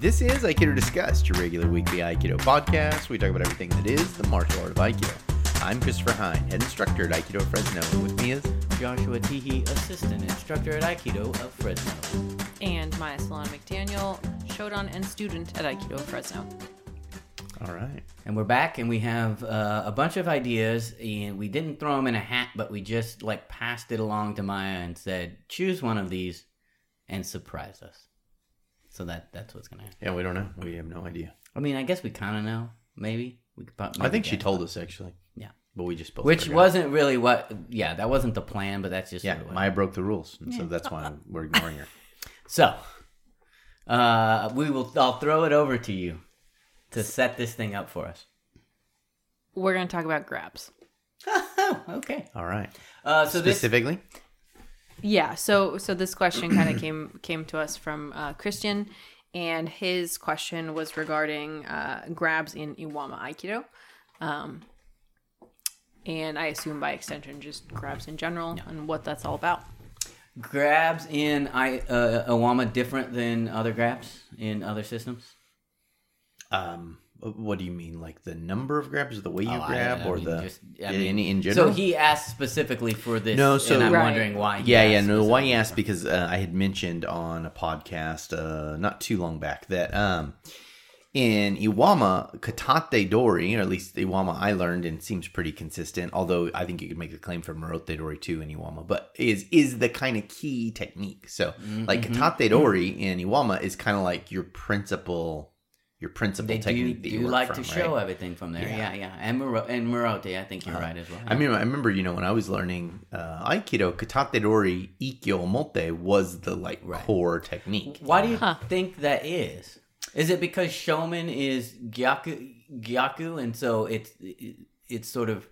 This is Aikido Discussed, your regular weekly Aikido podcast. We talk about everything that is the martial art of Aikido. I'm Christopher Hein, head instructor at Aikido Fresno, and with me is Joshua Teehee, assistant instructor at Aikido of Fresno. and Maya Solana McDaniel, Shodan and student at Aikido of Fresno. all right. And we're back, and we have uh, a bunch of ideas, and we didn't throw them in a hat, but we just like passed it along to Maya and said, "Choose one of these, and surprise us." So that that's what's gonna happen. Yeah, we don't know. We have no idea. I mean, I guess we kind of know. Maybe we could. prob- I maybe think she guess. told us actually, Yeah, but we just both which forgot. wasn't really what. Yeah, that wasn't the plan, but that's just yeah. what it was. Maya broke the rules, and so that's why we're ignoring her. So, uh, we will. I'll throw it over to you to set this thing up for us. We're going to talk about grabs. Oh, okay. All right. Uh, so this Specifically, Yeah, so so this question kind of came came to us from uh, Christian, and his question was regarding uh, grabs in Iwama Aikido, um, and I assume by extension just grabs in general and what that's all about. grabs in I uh, Iwama different than other grabs in other systems. um, what do you mean? Like the number of grabs, or the way you Oh, I- grab, I or mean, the just- I in, mean- in general? So he asked specifically for this. No, so- and I'm Right. wondering why. he yeah, yeah. asked No, why he specifically asked because uh, I had mentioned on a podcast uh, not too long back that um, in Iwama, Katate Dori, or at least the Iwama I learned and seems pretty consistent. Although I think you could make a claim for Morote Dori too in Iwama, but is is the kind of key technique. So like Mm-hmm. Katate Dori in Iwama is kind of like your principal, your principal They do, technique that you do work like from, to right? show everything from there. Yeah. Yeah, yeah. And Moro- and Morote, I think you're Uh, right as well. I mean, I remember, you know, when I was learning uh, Aikido, Katate Dori Ikkyo Omote was the like Right. core technique. Why do you Huh. think that is? Is it because Shomen is Gyaku, Gyaku and so it's it's sort of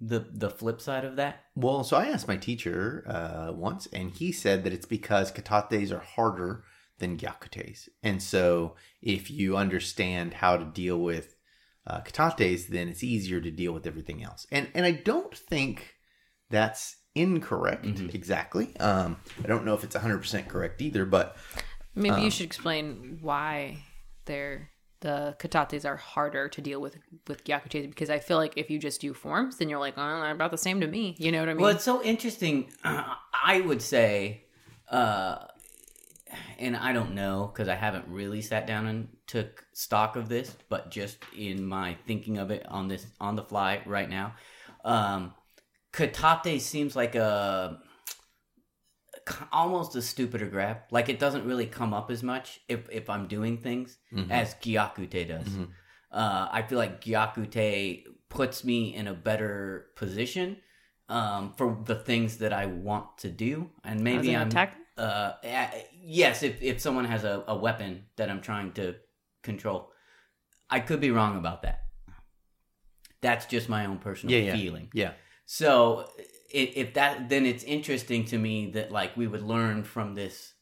the the flip side of that? Well, so I asked my teacher uh, once, and he said that it's because katates are harder than gyakutes, and so if you understand how to deal with uh, katates, then it's easier to deal with everything else. And and I don't think that's incorrect exactly. Um, I don't know if it's 100 percent correct either, but Maybe Um, you should explain why they're the katates are harder to deal with with gyakutes because I feel like if you just do forms, then you're like, oh, they're about the same to me. You know what I mean? Well, it's so interesting. I would say, uh, and I don't know because I haven't really sat down and took stock of this, but just in my thinking of it on this on the fly right now, um, katate seems like a almost a stupider grab. Like it doesn't really come up as much if if I'm doing things as gyakute does. Mhm. Uh, I feel like gyakute puts me in a better position um, for the things that I want to do, and As maybe an I'm attack. Uh, yes, if if someone has a, a weapon that I'm trying to control, I could be wrong about that. That's just my own personal yeah, yeah, feeling. yeah. So if that, then it's interesting to me that like we would learn from this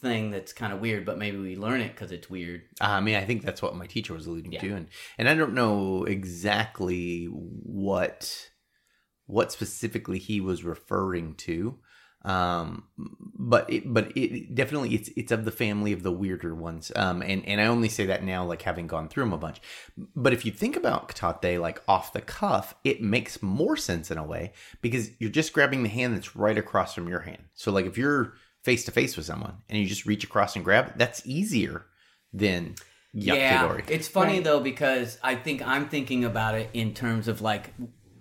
thing that's kind of weird, but maybe we learn it because it's weird. I mean, I think that's what my teacher was alluding Yeah. to, and and I don't know exactly what what specifically he was referring to, um, but it, but it definitely it's it's of the family of the weirder ones, um, and and I only say that now like having gone through them a bunch, but if you think about katate like off the cuff, it makes more sense in a way because you're just grabbing the hand that's right across from your hand. So like if you're face to face with someone and you just reach across and grab, that's easier than Yeah, it's funny Right. though because I think I'm thinking about it in terms of like,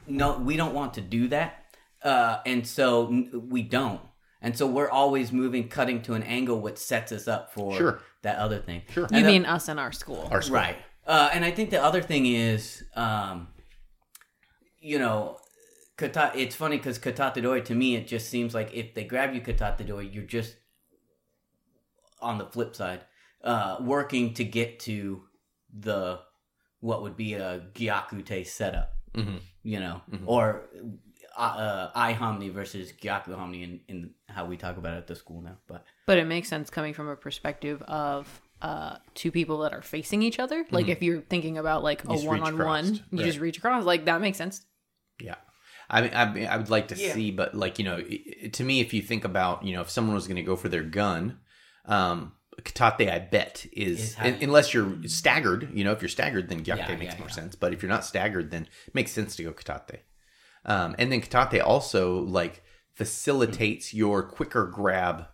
no, we don't want to do that, uh, and so we don't, and so we're always moving, cutting to an angle, which sets us up for Sure. that other thing. Sure. And You the- mean us in our school? Our school. right? Uh, and I think the other thing is, um, you know, kata. It's funny because katatedori to me, it just seems like if they grab you katatedori, you're just on the flip side, uh, working to get to the what would be a gyakute setup, Mhm. you know, Mhm. or uh, uh, Ai Hanmi versus Gyaku Hanmi in, in how we talk about it at the school now. But But it makes sense coming from a perspective of uh, two people that are facing each other. Like if you're thinking about like a Mm-hmm. just reach one on one, you right. just reach across. Like that makes sense. Yeah. I mean, I, mean, I would like to Yeah. see, but like you know, to me, if you think about you know, if someone was going to go for their gun, um, katate, I bet, is, Is how you- unless you're staggered. You know, if you're staggered, then gyakute Yeah, makes yeah, more yeah. sense. But if you're not staggered, then it makes sense to go katate. Um, and then katate also like facilitates your quicker grab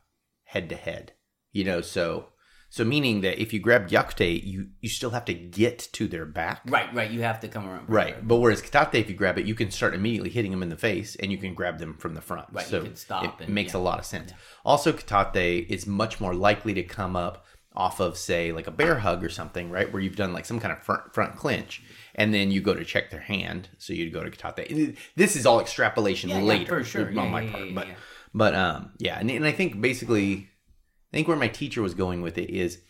head to head. You know, so so meaning that if you grab gyakute, you you still have to get to their back. Right, right. You have to come around. Right, but whereas katate, if you grab it, you can start immediately hitting them in the face, and you can grab them from the front. Right, you so can stop It and- makes yeah. a lot of sense. Also, katate is much more likely to come up off of, say, like a bear hug or something, right, where you've done like some kind of front front clinch, and then you go to check their hand, so you'd go to katate. This is all extrapolation Yeah, yeah, later, for sure. on Yeah, my yeah, part, yeah, but yeah. but um, yeah, and, and I think basically, I think where my teacher was going with it is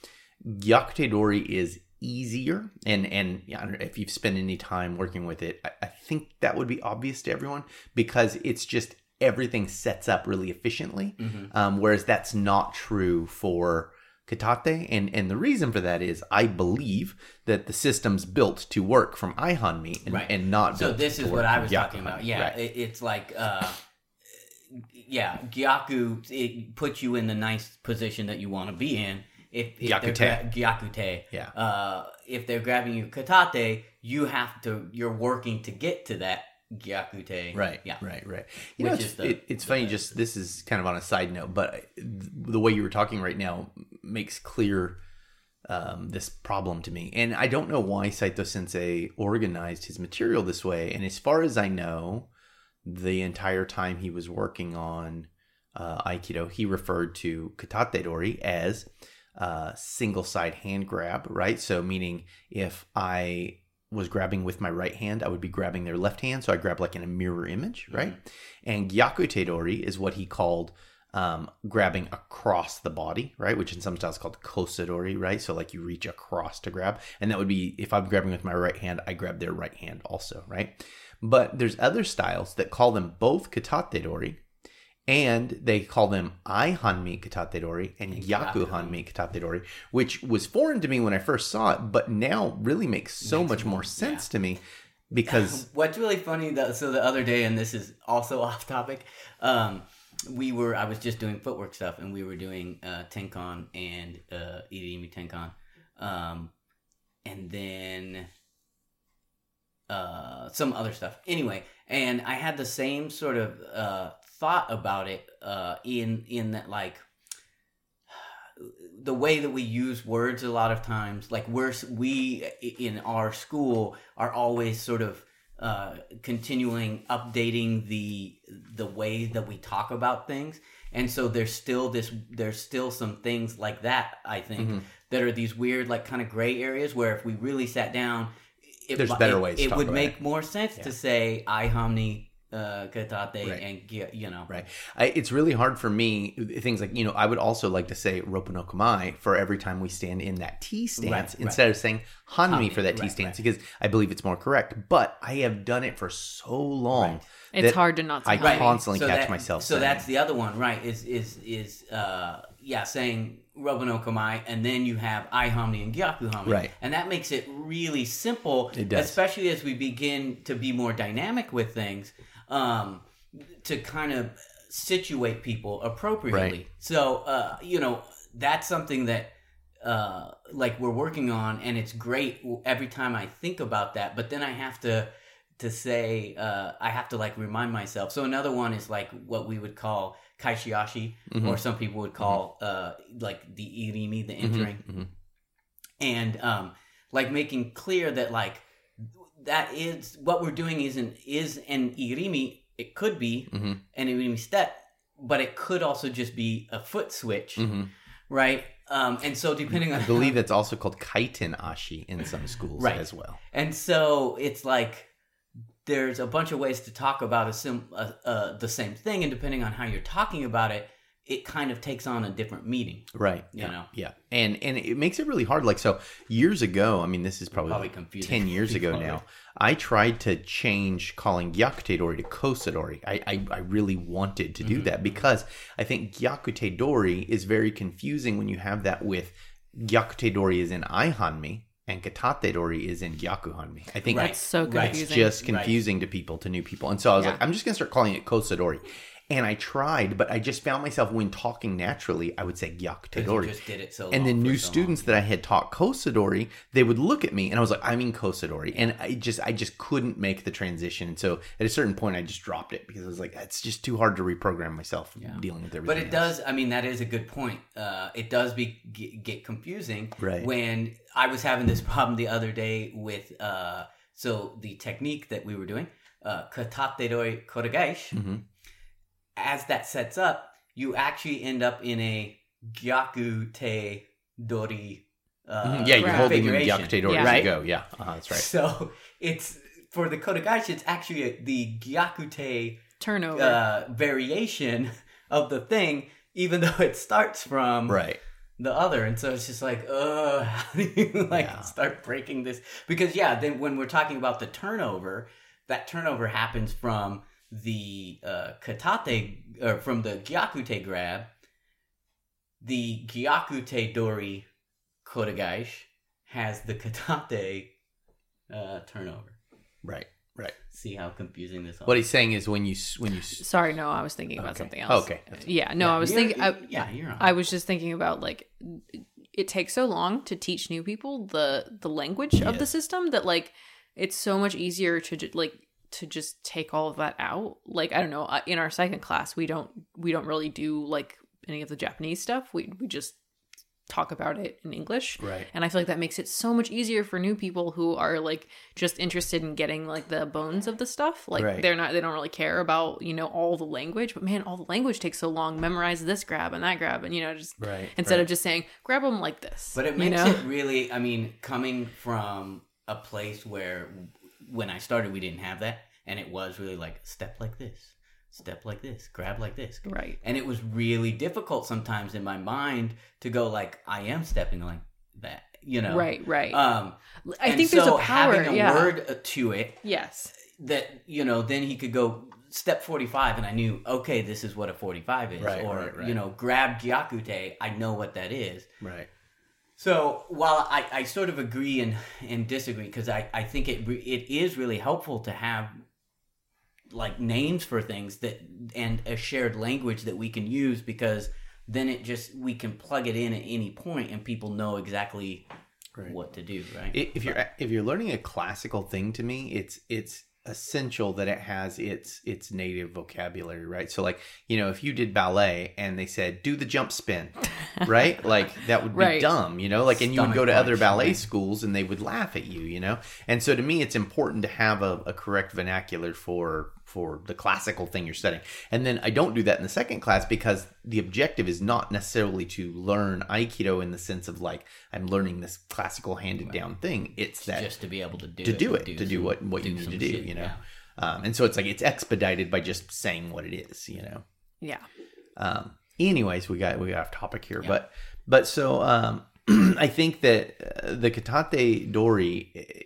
Gyakute Dori is easier, and and yeah, I don't know if you've spent any time working with it, I, I think that would be obvious to everyone because it's just everything sets up really efficiently, Mm-hmm. um, whereas that's not true for Katate, and and the reason for that is I believe that the system's built to work from Aihanmi and, Right. and not So this is what I was Gyaku talking about. Yeah, Right. it, it's like, uh, yeah, Gyaku it puts you in the nice position that you want to be in. If, if Gyakute. Gyakute. Yeah. Uh, if they're grabbing you katate, you have to. You're working to get to that Gyakute. Right. Yeah. Right. Right. You Which know, it's, is the- it, it's funny. Just this is kind of on a side note, but the way you were talking right now makes clear um, this problem to me, and I don't know why Saito Sensei organized his material this way. And as far as I know, the entire time he was working on uh, Aikido, he referred to katate dori as uh, single side hand grab, right? So, meaning if I was grabbing with my right hand, I would be grabbing their left hand. So I grab like in a mirror image, right? And Gyakute Dori is what he called um, grabbing across the body, right? Which in some styles is called Kosadori, right? So like you reach across to grab. And that would be if I'm grabbing with my right hand, I grab their right hand also, right? But there's other styles that call them both Katate Dori and they call them Ai Hanmi Katate Dori and Gyaku Hanmi Katate Dori, which was foreign to me when I first saw it, but now really makes so Makes much more- sense to me because What's really funny though, so the other day, and this is also off topic, um, we were I was just doing footwork stuff, and we were doing uh, Tenkan and uh, Irimi Tenkan, um, and then uh, some other stuff. Anyway, and I had the same sort of uh, thought about it uh, in in that like the way that we use words a lot of times like we're we in our school are always sort of uh, continuing updating the the way that we talk about things and so there's still this there's still some things like that i think Mm-hmm. that are these weird like kind of gray areas where if we really sat down it, There's better it, ways to it talk would about make it. more sense to say ai hanmi uh, katate Right. and gi- you know Right. I, it's really hard for me. Things like, you know, I would also like to say Roppo no Kamae for every time we stand in that T stance Right, instead of saying Hanmi Hanmi, for that T right, stance because I believe it's more correct. But I have done it for so long. It's hard to not say Ai Hanmi. constantly So catch that- myself So saying that's the other one, right? Is is is uh yeah, saying Roppo no Kamae, and then you have Ai Hanmi and Gyaku Hanmi. Right. And that makes it really simple, It does. especially as we begin to be more dynamic with things, um, to kind of situate people appropriately. Right. So uh, you know, that's something that uh, like we're working on, and it's great every time I think about that. But then I have to to say uh, I have to like remind myself. So another one is like what we would call kaishiashi, Mm-hmm. or some people would call uh, like the irimi, the entering, mhm. and um, like making clear that like that is what we're doing isn't is an irimi. It could be Mhm. an irimi step, but it could also just be a foot switch, right? Um, and so depending on I believe it's also called Kaiten Ashi in some schools Right. as well. And so it's like there's a bunch of ways to talk about a sim- uh, uh, the same thing, and depending on how you're talking about it, it kind of takes on a different meaning. Right. You yeah. know. Yeah. And and it makes it really hard. Like so years ago, I mean this is probably, Probably like ten years ago now. I tried to change calling Gyakute Dori to Kosadori. I, I I really wanted to Mm-hmm. do that because I think Gyakute Dori is very confusing when you have that with Gyakute Dori is in Aihanmi and Katate Dori is in Gyakuhanmi. I think Right. That's so Right. it's confusing. just Right. confusing to people, to new people. And so I was Yeah. like, I'm just going to start calling it Kosadori. And I tried, but I just found myself when talking naturally, I would say Gyaku 'Cause you Dori. just did it so And long then new so long. students that I had taught Kosadori, they would look at me and I was like, I mean Kosadori. And I just I just couldn't make the transition. So at a certain point I just dropped it because I was like, it's just too hard to reprogram myself yeah. dealing with everything. But it else. does. I mean, that is a good point. Uh, it does be get, get confusing Right. when I was having this problem the other day with. Uh, so the technique that we were doing, uh, katate dori kotegaeshi, Mhm. As that sets up, you actually end up in a gyaku te dori. Uh, Mhm. yeah, you're holding them configuration. Gyaku Dori Yeah. as Right? go. Yeah, uh-huh, that's right. So it's for the kotegaeshi. It's actually a, the gyakute Turnover. uh, variation of the thing, even though it starts from Right. the other. And so it's just like, uh, how do you like Yeah. start breaking this? Because yeah, then when we're talking about the turnover, that turnover happens from the uh, katate or from the gyakute grab. The gyakute dori kotegaeshi has the katate uh, turnover. Right. Right. See how confusing this all What he's saying is when you when you Sorry, no, I was thinking about Okay. something else. Okay. Yeah, no, I was You're- thinking. I, yeah, you're on. I was just thinking about like it takes so long to teach new people the the language of the system that like it's so much easier to ju- like to just take all of that out. Like I don't know, uh, in our second class we don't we don't really do like any of the Japanese stuff. We we just talk about it in English. Right. And I feel like that makes it so much easier for new people who are like just interested in getting like the bones of the stuff. Like Right. they're not they don't really care about, you know, all the language, but man, all the language takes so long. Memorize this grab and that grab and you know, just Right. instead right. of just saying grab them like this. But it you makes know? it really. I mean, coming from a place where when I started we didn't have that, and it was really like step like this, step like this, grab like this, right. and it was really difficult sometimes in my mind to go like I am stepping like that, you know? Right, right. Um, I and think there's a power. having a yeah. word uh, to it Yes. that you know then he could go step 45 and i knew okay this is what a 45 is Right, or right, right. you know grab gyakute i know what that is right. so while I, I sort of agree and, and disagree because I, I think it re- it is really helpful to have like names for things that and a shared language that we can use because then it just we can plug it in at any point and people know exactly Right. what to do right If you're if you're learning a classical thing to me, it's it's essential that it has its its native vocabulary, right? So like, you know, if you did ballet and they said do the jump spin, right? like that would be Right. dumb, you know? Like and you would go to other ballet right. schools and they would laugh at you, you know? And so to me it's important to have a, a correct vernacular for for the classical thing you're studying. And then I don't do that in the second class because the objective is not necessarily to learn aikido in the sense of like I'm learning this classical handed down thing. It's that just to be able to do to it do and it, to do some- what what you need to do, shit, you know. yeah. Um, and so it's like it's expedited by just saying what it is, you know. Yeah. Um, anyways, we got we got off topic here, but but so um, I think that uh, the katate dori.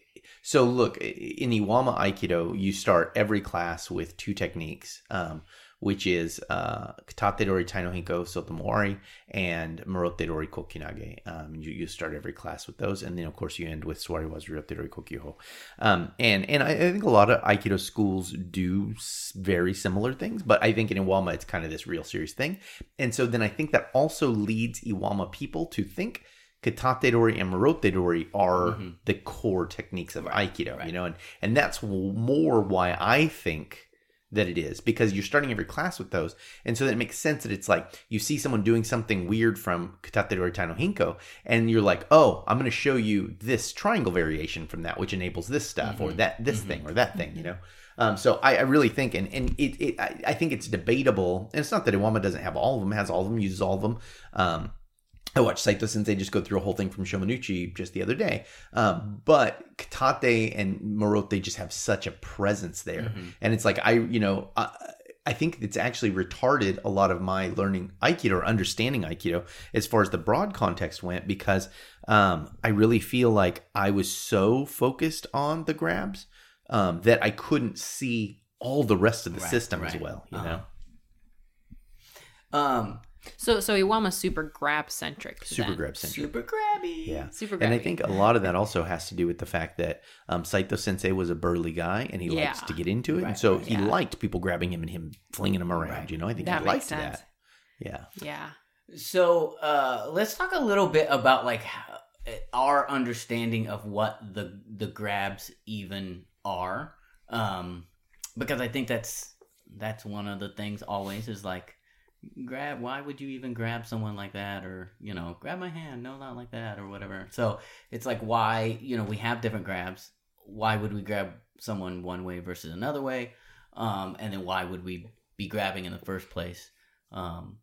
So look, in Iwama Aikido, you start every class with two techniques, um, which is uh, katate dori tai no henko sotomori and morote dori kokyunage. Um, you, you start every class with those, and then of course you end with suwari waza ryote dori kokyuho. Um, and and I, I think a lot of Aikido schools do very similar things, but I think in Iwama it's kind of this real serious thing. And so then I think that also leads Iwama people to think katate dori and morote dori are the core techniques of Aikido, you know, and and that's more why I think that it is because you're starting every class with those, and so that it makes sense that it's like you see someone doing something weird from katate dori tai no henko, and you're like, oh, I'm going to show you this triangle variation from that, which enables this stuff or that this thing or that thing, you know. Um, so I, I really think, and and it, it I, I think it's debatable, and it's not that Iwama doesn't have all of them, has all of them, uses all of them. Um, I watched Saito Sensei just go through a whole thing from Shomenuchi just the other day. Um, but Katate and Morote just have such a presence there. And it's like, I, you know, I, I think it's actually retarded a lot of my learning Aikido or understanding Aikido as far as the broad context went because um, I really feel like I was so focused on the grabs um, that I couldn't see all the rest of the Right, system as well, you Uh-huh. know? Um, So so Iwama's super grab centric. Super grab centric. Super grabby. Yeah, Super grabby. and I think a lot of that also has to do with the fact that um, Saito Sensei was a burly guy and he Yeah. likes to get into it, and so he yeah. liked people grabbing him and him flinging him around. Right. You know, I think That he makes liked sense. that. Yeah, Yeah. So uh, let's talk a little bit about like how, our understanding of what the the grabs even are, um, because I think that's that's one of the things always is like grab. Why would you even grab someone like that, or you know, grab my hand? No, not like that, or whatever. So it's like why you know we have different grabs. Why would we grab someone one way versus another way? Um, and then why would we be grabbing in the first place? Um,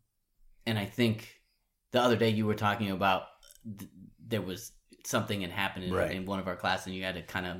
and I think the other day you were talking about th- there was something had happened in, Right. in one of our classes, and you had to kind of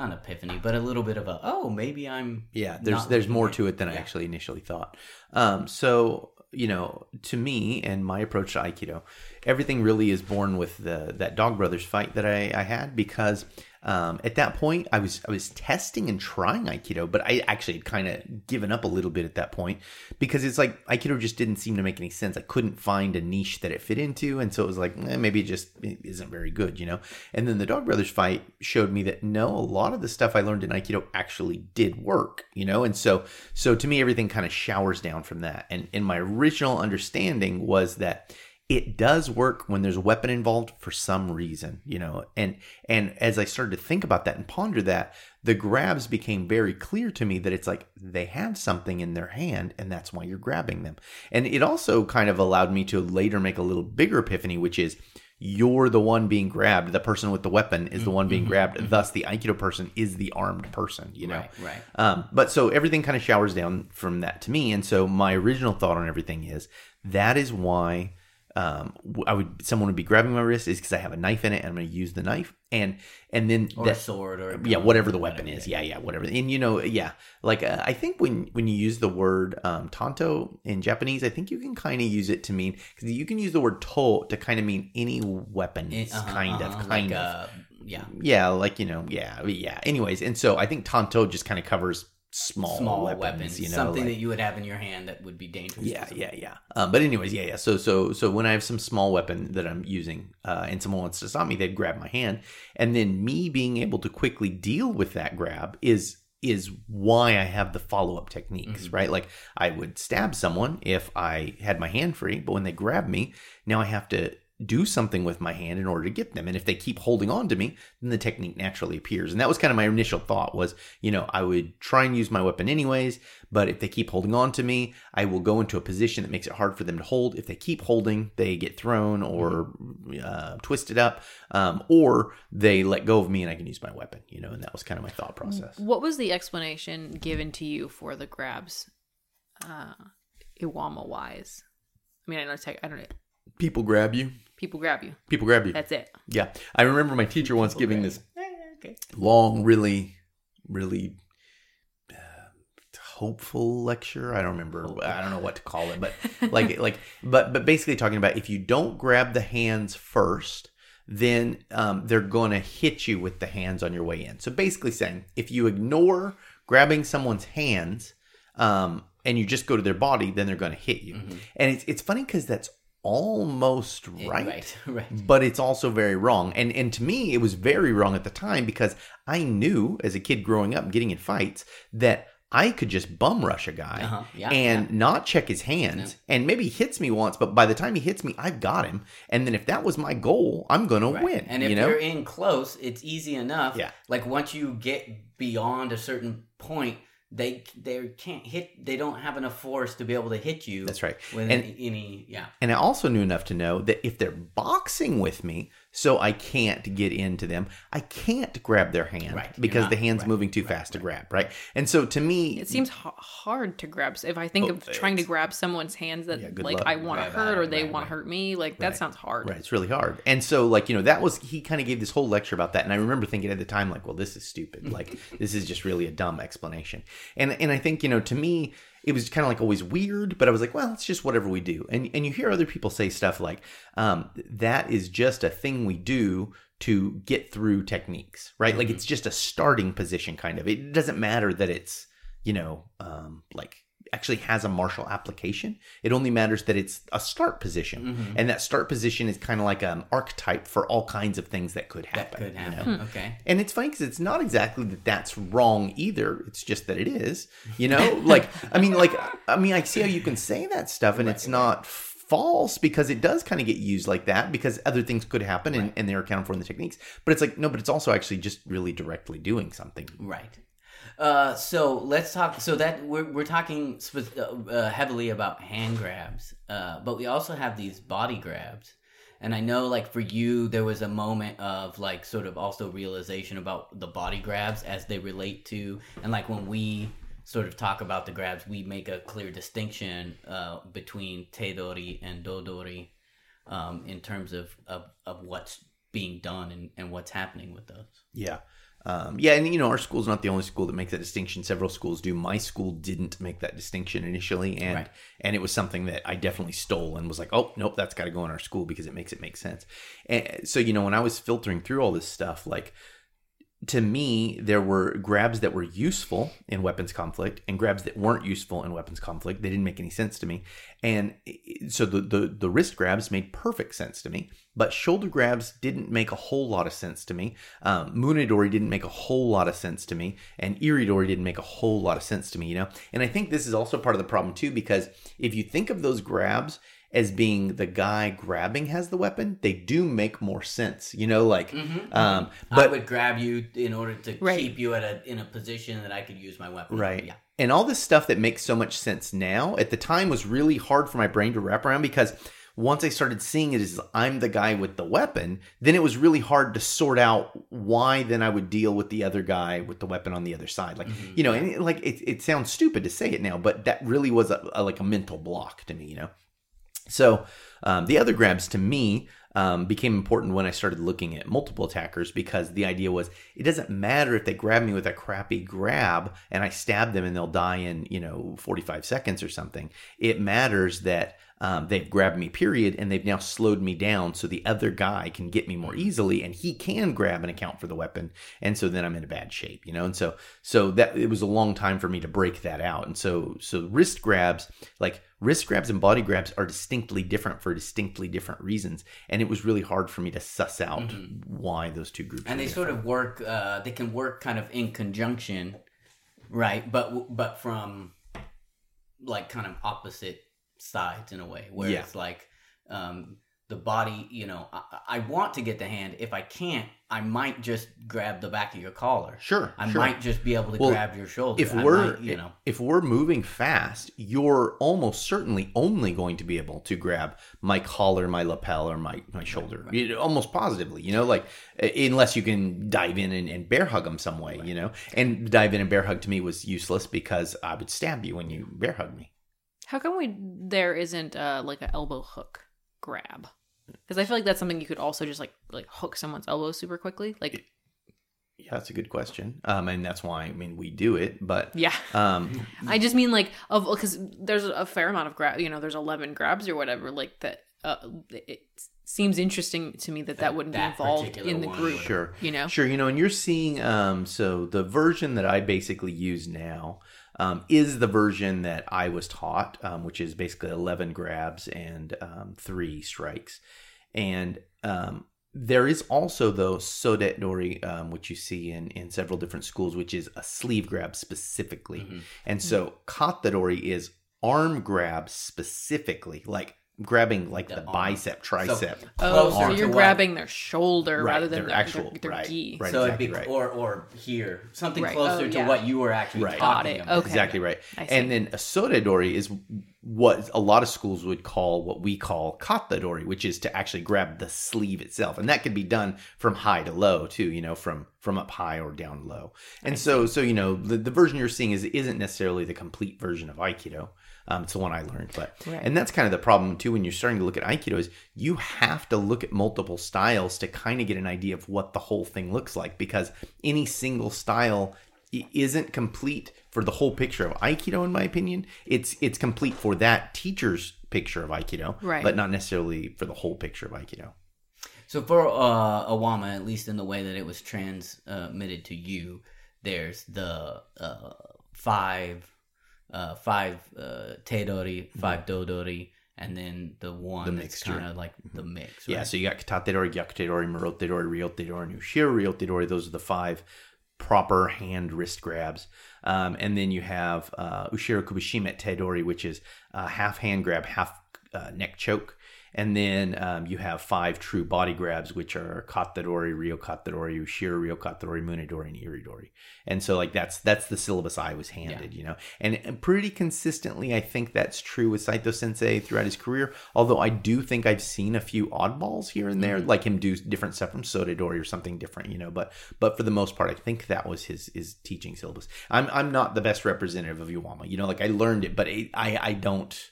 not an epiphany, but a little bit of a oh maybe I'm yeah. There's there's more at- to it than I actually initially thought. Um, so you know, to me and my approach to Aikido, everything really is born with the that Dog Brothers fight that I, I had because um, at that point I was I was testing and trying Aikido, but I actually had kind of given up a little bit at that point because it's like Aikido just didn't seem to make any sense. I couldn't find a niche that it fit into, and so it was like eh, maybe it just isn't very good, you know. And then the Dog Brothers fight showed me that no, a lot of the stuff I learned in Aikido actually did work, you know. And so so to me everything kind of showers down from that. And and my original understanding was that it does work when there's a weapon involved for some reason, you know. And and as I started to think about that and ponder that, the grabs became very clear to me that it's like they have something in their hand and that's why you're grabbing them. And it also kind of allowed me to later make a little bigger epiphany, which is you're the one being grabbed. The person with the weapon is the one being grabbed. Thus, the Aikido person is the armed person, you know? right right Um, but so everything kind of showers down from that to me. And so my original thought on everything is that is why um, I would someone would be grabbing my wrist is because I have a knife in it and I'm going to use the knife. And and then or that, a sword or a yeah whatever the weapon is. yeah yeah whatever. And you know yeah like uh, I think when when you use the word um, tanto in Japanese I think you can kind of use it to mean because you can use the word to to kind of mean any weapon Eh, uh-huh, kind uh-huh, of kind like, of. uh, yeah. Yeah like you know yeah yeah. Anyways and so I think tanto just kind of covers small small weapons, weapons, you know something like- that you would have in your hand that would be dangerous. yeah, yeah, yeah. Um, but anyways, yeah, yeah. So, so, so when I have some small weapon that I'm using, uh, and someone wants to stop me, they'd grab my hand, and then me being able to quickly deal with that grab is is why I have the follow up techniques, Mhm. right? Like I would stab someone if I had my hand free, but when they grab me, now I have to do something with my hand in order to get them. And if they keep holding on to me, then the technique naturally appears. And that was kind of my initial thought was, you know, I would try and use my weapon anyways, but if they keep holding on to me, I will go into a position that makes it hard for them to hold. If they keep holding, they get thrown or uh, twisted up, um, or they let go of me and I can use my weapon, you know, and that was kind of my thought process. What was the explanation given to you for the grabs, uh, Iwama wise? I mean, I know tech, I don't know. People grab you. People grab you. People grab you. That's it. Yeah. I remember my teacher once giving this okay. long, really, really uh, hopeful lecture. I don't remember. I don't know what to call it, but like, like, but but basically talking about if you don't grab the hands first, then um, they're going to hit you with the hands on your way in. So basically saying if you ignore grabbing someone's hands um, and you just go to their body, then they're going to hit you. And it's it's funny because that's almost Eh, right right, right. but it's also very wrong. And and to me, it was very wrong at the time because I knew as a kid growing up, getting in fights, that I could just bum rush a guy Uh-huh, yeah, and not check his hands, and maybe he hits me once, but by the time he hits me, I've got him. And then if that was my goal, I'm gonna Right. win. And if you know, you're in close, it's easy enough. Yeah. Like once you get beyond a certain point, they they can't hit. They don't have enough force to be able to hit you. That's right. With And- any, yeah. And I also knew enough to know that if they're boxing with me, so I can't get into them, I can't grab their hand Right. Because not- the hand's right, moving too right, fast to grab, right? And so to me, It seems h- hard to grab. If I think Oh, of trying to grab someone's hands that Yeah, like luck. I want to Right, hurt or they right, want to hurt me, like that Right. sounds hard. Right, it's really hard. And so, like, you know, that was, he kind of gave this whole lecture about that. And I remember thinking at the time, like, well, this is stupid. Like, this is just really a dumb explanation. And, and I think, you know, to me, it was kind of like always weird, but I was like, well, it's just whatever we do. And, and you hear other people say stuff like, um, that is just a thing we do to get through techniques, right? Like, it's just a starting position kind of. It doesn't matter that it's, you know, um, like actually has a martial application. It only matters that it's a start position, Mm-hmm. and that start position is kind of like an archetype for all kinds of things that could That happen. you know? happen. Okay. And it's funny because it's not exactly that that's wrong either. It's just that it is. You know, like I mean, like I mean, I see how you can say that stuff, and it's not false because it does kind of get used like that because other things could happen and, and they're accounted for in the techniques. But it's like no, but it's also actually just really directly doing something. Right. Uh, so let's talk. So that we're we're talking spe- uh, uh, heavily about hand grabs, uh, but we also have these body grabs. And I know, like for you, there was a moment of like sort of also realization about the body grabs as they relate to, and like when we sort of talk about the grabs, we make a clear distinction uh, between teidori and dodori um, in terms of, of of what's being done and, and what's happening with those. Yeah. Um, yeah, and you know, our school's not the only school that makes that distinction. Several schools do. My school didn't make that distinction initially, and Right. and it was something that I definitely stole and was like, oh nope, that's got to go in our school because it makes it make sense. And so you know, when I was filtering through all this stuff, like to me, there were grabs that were useful in weapons conflict and grabs that weren't useful in weapons conflict. They didn't make any sense to me. And so the, the, the wrist grabs made perfect sense to me, but shoulder grabs didn't make a whole lot of sense to me. Um, Munedori didn't make a whole lot of sense to me. And Iridori didn't make a whole lot of sense to me, you know? And I think this is also part of the problem too, because if you think of those grabs as being the guy grabbing has the weapon, they do make more sense, you know, like, mm-hmm, mm-hmm. um, I but would grab you in order to Right. keep you at a in a position that I could use my weapon. Right. Yeah. And all this stuff that makes so much sense now at the time was really hard for my brain to wrap around because once I started seeing it as I'm the guy with the weapon, then it was really hard to sort out why then I would deal with the other guy with the weapon on the other side. Like, mm-hmm. you know, and it, like it, it sounds stupid to say it now, but that really was a, a like a mental block to me, you know? So um, the other grabs to me um, became important when I started looking at multiple attackers because the idea was it doesn't matter if they grab me with a crappy grab and I stab them and they'll die in you know 45 seconds or something. It matters that um, they've grabbed me period and they've now slowed me down so the other guy can get me more easily and he can grab and account for the weapon and so then I'm in a bad shape you know and so so that it was a long time for me to break that out and so so wrist grabs like wrist grabs and body grabs are distinctly different for distinctly different reasons and it was really hard for me to suss out why those two groups Mm-hmm. And they different. sort of work. Uh, they can work kind of in conjunction, right? But but from like kind of opposite sides in a way, where Yeah. it's like um, the body. You know, I, I want to get the hand. If I can't, I might just grab the back of your collar. sure I sure. might just be able to Well, grab your shoulder. if I we're might, you know, if we're moving fast you're almost certainly only going to be able to grab my collar my lapel or my, my shoulder You- almost positively you know like uh, unless you can dive in and, and bear hug them some way you know and dive in and bear hug to me was useless because i would stab you when you bear hug me How come we there isn't uh, like an elbow hook grab? Because I feel like that's something you could also just like like hook someone's elbow super quickly. Like yeah that's a good question um and that's why i mean we do it but yeah, um I just mean like of because there's a fair amount of grab. You know, there's eleven grabs or whatever. Like that. Uh, it seems interesting to me that that wouldn't be involved in the one group. Sure. You know. Sure. You know, and you're seeing, um, so the version that I basically use now um, is the version that I was taught, um, which is basically 11 grabs and um, three strikes. And um, there is also, though, Sode Dori, um, which you see in, in several different schools, which is a sleeve grab specifically. Mhm. And so Katadori is arm grab specifically, like grabbing like The the, bicep, tricep. Oh, Closer so you're what- grabbing their shoulder Right, rather than their their, actual- their, their right, gi. right. so exactly it'd be right. or or here something Right. closer Oh, to what you were actually Right. Talking about. Okay. Exactly right. And then a sodedori is what a lot of schools would call what we call katadori, which is to actually grab the sleeve itself, and that can be done from high to low too. You know, from from up high or down low. And so so you know the, the version you're seeing is isn't necessarily the complete version of aikido. Um, it's the one I learned, but Right. and that's kind of the problem too when you're starting to look at aikido is you have to look at multiple styles to kind of get an idea of what the whole thing looks like because any single style isn't complete for the whole picture of aikido in my opinion it's it's complete for that teacher's picture of aikido Right. but not necessarily for the whole picture of aikido So for uh, Iwama, at least in the way that it was transmitted to you, there's the uh, five uh, five uh, teidori, 5 dodori, and then the one The that's kind of like the mix. Yeah, right? so you got katatedori, gyakutedori, morotedori, ryotedori, and ushiro ryotedori. Those are the five proper hand wrist grabs. Um, and then you have uh, ushiro kubishime tedori, which is uh, half hand grab, half uh, neck choke. And then um, you have five true body grabs, which are katadori, ryo katadori, ushiro ryo katadori, munedori, and iridori. And so, like that's that's the syllabus I was handed, you know. And, and pretty consistently, I think that's true with Saito Sensei throughout his career. Although I do think I've seen a few oddballs here and there, like him do different stuff from Sodedori or something different, you know. But but for the most part, I think that was his his teaching syllabus. I'm I'm not the best representative of Iwama, you know. Like I learned it, but it, I I don't.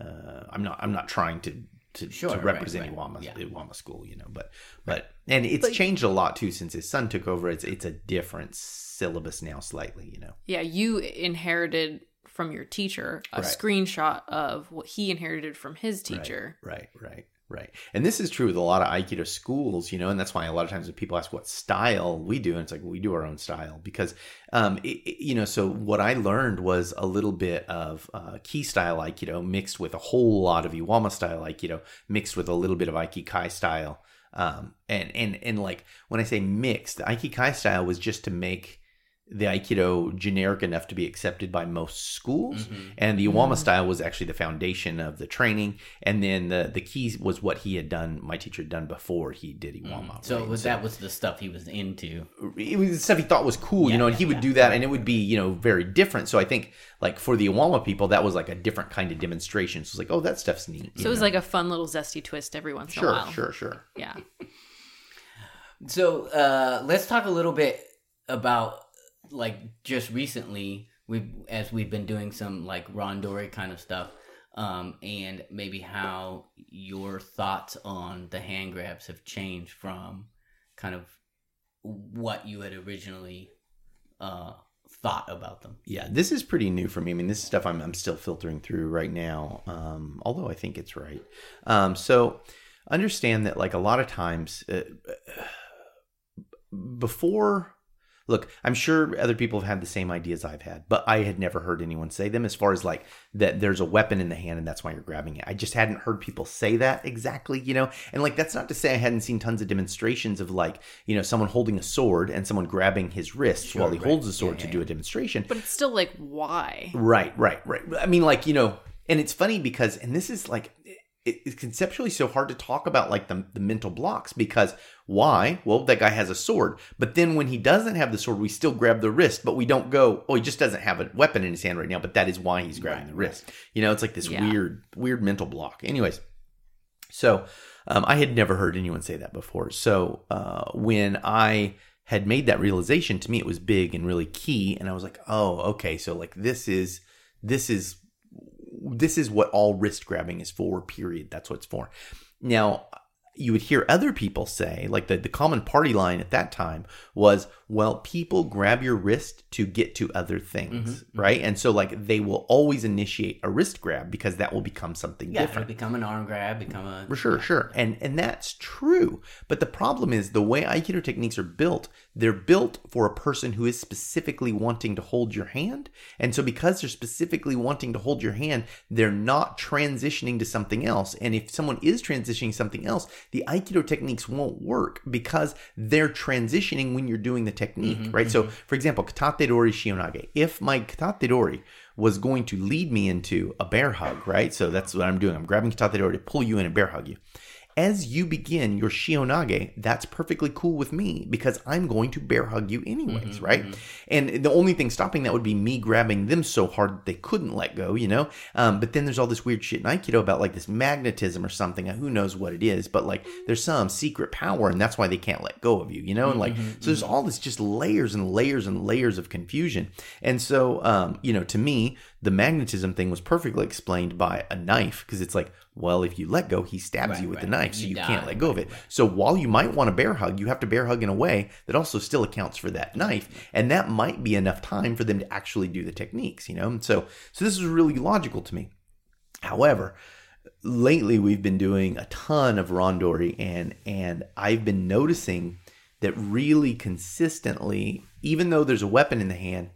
Uh, I'm not. I'm not trying to to, Sure, to right, represent right. Iwama Yeah. Iwama school, you know. But but and it's But- changed a lot too since his son took over. It's it's a different syllabus now, slightly, you know. Yeah, you inherited from your teacher a Right. screenshot of what he inherited from his teacher. Right, right, right. And this is true with a lot of Aikido schools, you know, and that's why a lot of times when people ask what style we do, and it's like we do our own style because, um, it, it- you know, so what I learned was a little bit of uh, key style Aikido mixed with a whole lot of Iwama style Aikido mixed with a little bit of Aikikai style. Um, and and and like when I say mixed, the Aikikai style was just to make the Aikido generic enough to be accepted by most schools, Mm-hmm. and the Iwama style was actually the foundation of the training, and then the the keys was what he had done. My teacher had done before he did Iwama. Mm. So right? was, that was the stuff he was into. it was stuff he thought was cool, you know, and yeah, he would yeah. do that, and it would be you know very different. So I think like for the Iwama people, that was like a different kind of demonstration. So it's like, oh, that stuff's neat. So it was like a fun little zesty twist every once in a while. sure, sure, sure. Yeah. So uh, let's talk a little bit about like just recently we as we've been doing some like randori kind of stuff, um, and maybe how your thoughts on the hand grabs have changed from kind of what you had originally uh, thought about them. Yeah, this is pretty new for me. I mean, this is stuff I'm, I'm still filtering through right now, um, although I think it's right. Um, so understand that, like, a lot of times uh, before. Look, I'm sure other people have had the same ideas I've had, but I had never heard anyone say them as far as like that there's a weapon in the hand and that's why you're grabbing it. I just hadn't heard people say that exactly, you know? And like, that's not to say I hadn't seen tons of demonstrations of like, you know, someone holding a sword and someone grabbing his wrist Sure, while he right. holds the sword Yeah, to yeah, do a demonstration. But it's still like, why? Right, right, right. I mean, like you know, and it's funny because, and this is like, it, it's conceptually so hard to talk about like the, the mental blocks because why? Well, that guy has a sword, but then when he doesn't have the sword, we still grab the wrist, but we don't go. Oh, he just doesn't have a weapon in his hand right now, but that is why he's grabbing Right, the wrist. You know, it's like this Yeah. weird, weird mental block. Anyways, so um, I had never heard anyone say that before. So uh, when I had made that realization, to me it was big and really key, and I was like, oh, okay, so like this is this is this is what all wrist grabbing is for. Period. That's what it's for. Now you would hear other people say, like the, the common party line at that time was, well, people grab your wrist to get to other things, mm-hmm, mm-hmm. right? And so, like, they will always initiate a wrist grab because that will become something Yeah, different. become an arm grab, become a For sure, sure. And and that's true. But the problem is the way Aikido techniques are built, they're built for a person who is specifically wanting to hold your hand. And so because they're specifically wanting to hold your hand, they're not transitioning to something else. And if someone is transitioning something else, the Aikido techniques won't work because they're transitioning when you're doing the technique, mm-hmm, right? So mm-hmm. for example, katate dori shihonage. If my katate dori was going to lead me into a bear hug, right? So that's what I'm doing. I'm grabbing katate dori to pull you in and bear hug you. As you begin your shihonage, that's perfectly cool with me because I'm going to bear hug you anyways, right? And the only thing stopping that would be me grabbing them so hard that they couldn't let go, you know? Um, but then there's all this weird shit in Aikido about like this magnetism or something. Who knows what it is, but like there's some secret power and that's why they can't let go of you, you know? And like, so there's all this just layers and layers and layers of confusion. And so, um, you know, to me, the magnetism thing was perfectly explained by a knife because it's like, well, if you let go, he stabs Right, you with the knife, so You you can't let go of it. So while you might want to bear hug, you have to bear hug in a way that also still accounts for that knife, and that might be enough time for them to actually do the techniques, you know. And so, so this is really logical to me. However, lately we've been doing a ton of randori, and and I've been noticing that really consistently, even though there's a weapon in the hand,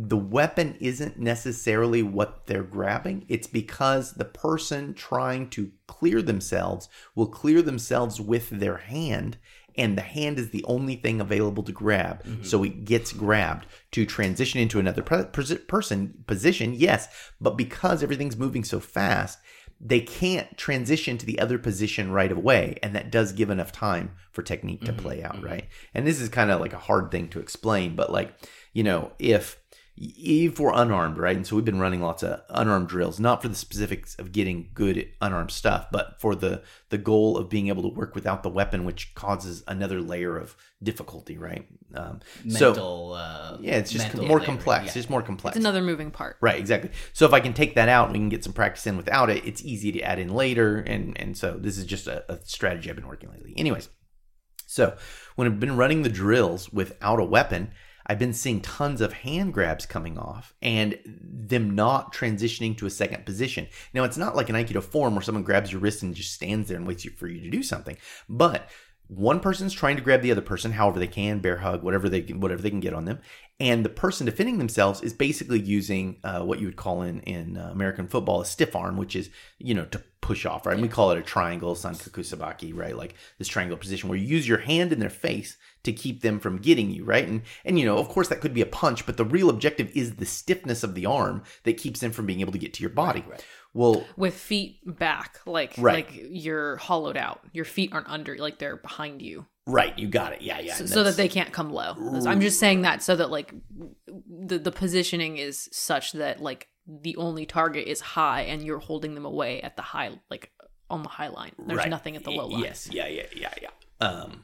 the weapon isn't necessarily what they're grabbing. It's because the person trying to clear themselves will clear themselves with their hand, and the hand is the only thing available to grab. Mm-hmm. So it gets grabbed. To transition into another pre- pers- person position, yes, but because everything's moving so fast, they can't transition to the other position right away and that does give enough time for technique to mm-hmm. play out mm-hmm. right? And this is kind of like a hard thing to explain but like you know if if we're unarmed right and so we've been running lots of unarmed drills not for the specifics of getting good unarmed stuff but for the the goal of being able to work without the weapon which causes another layer of difficulty right um, so Mental. uh, yeah it's just mental more labor, complex yeah. just more complex It's another moving part. Right, exactly. So if I can take that out and we can get some practice in without it, it's easy to add in later. And and so this is just a, a strategy I've been working lately. Anyways, so when I've been running the drills without a weapon, I've been seeing tons of hand grabs coming off and them not transitioning to a second position. Now it's not like an Aikido form where someone grabs your wrist and just stands there and waits for you to do something, but one person's trying to grab the other person however they can bear hug whatever they can, whatever they can get on them. And the person defending themselves is basically using uh, what you would call in in uh, American football a stiff arm which is you know to push off right? And we call it a triangle sankaku sabaki right? Like this triangle position where you use your hand in their face to keep them from getting you right? And and you know of course that could be a punch but the real objective is the stiffness of the arm that keeps them from being able to get to your body. right. Well With feet back, like Right. like you're hollowed out. Your feet aren't under, like they're behind you, right you got it yeah yeah so, so that they can't come low. I'm just saying that so that like the the positioning is such that like the only target is high and you're holding them away at the high, like on the high line. There's Right. nothing at the low line. Yes, yeah, yeah, yeah, yeah. Um,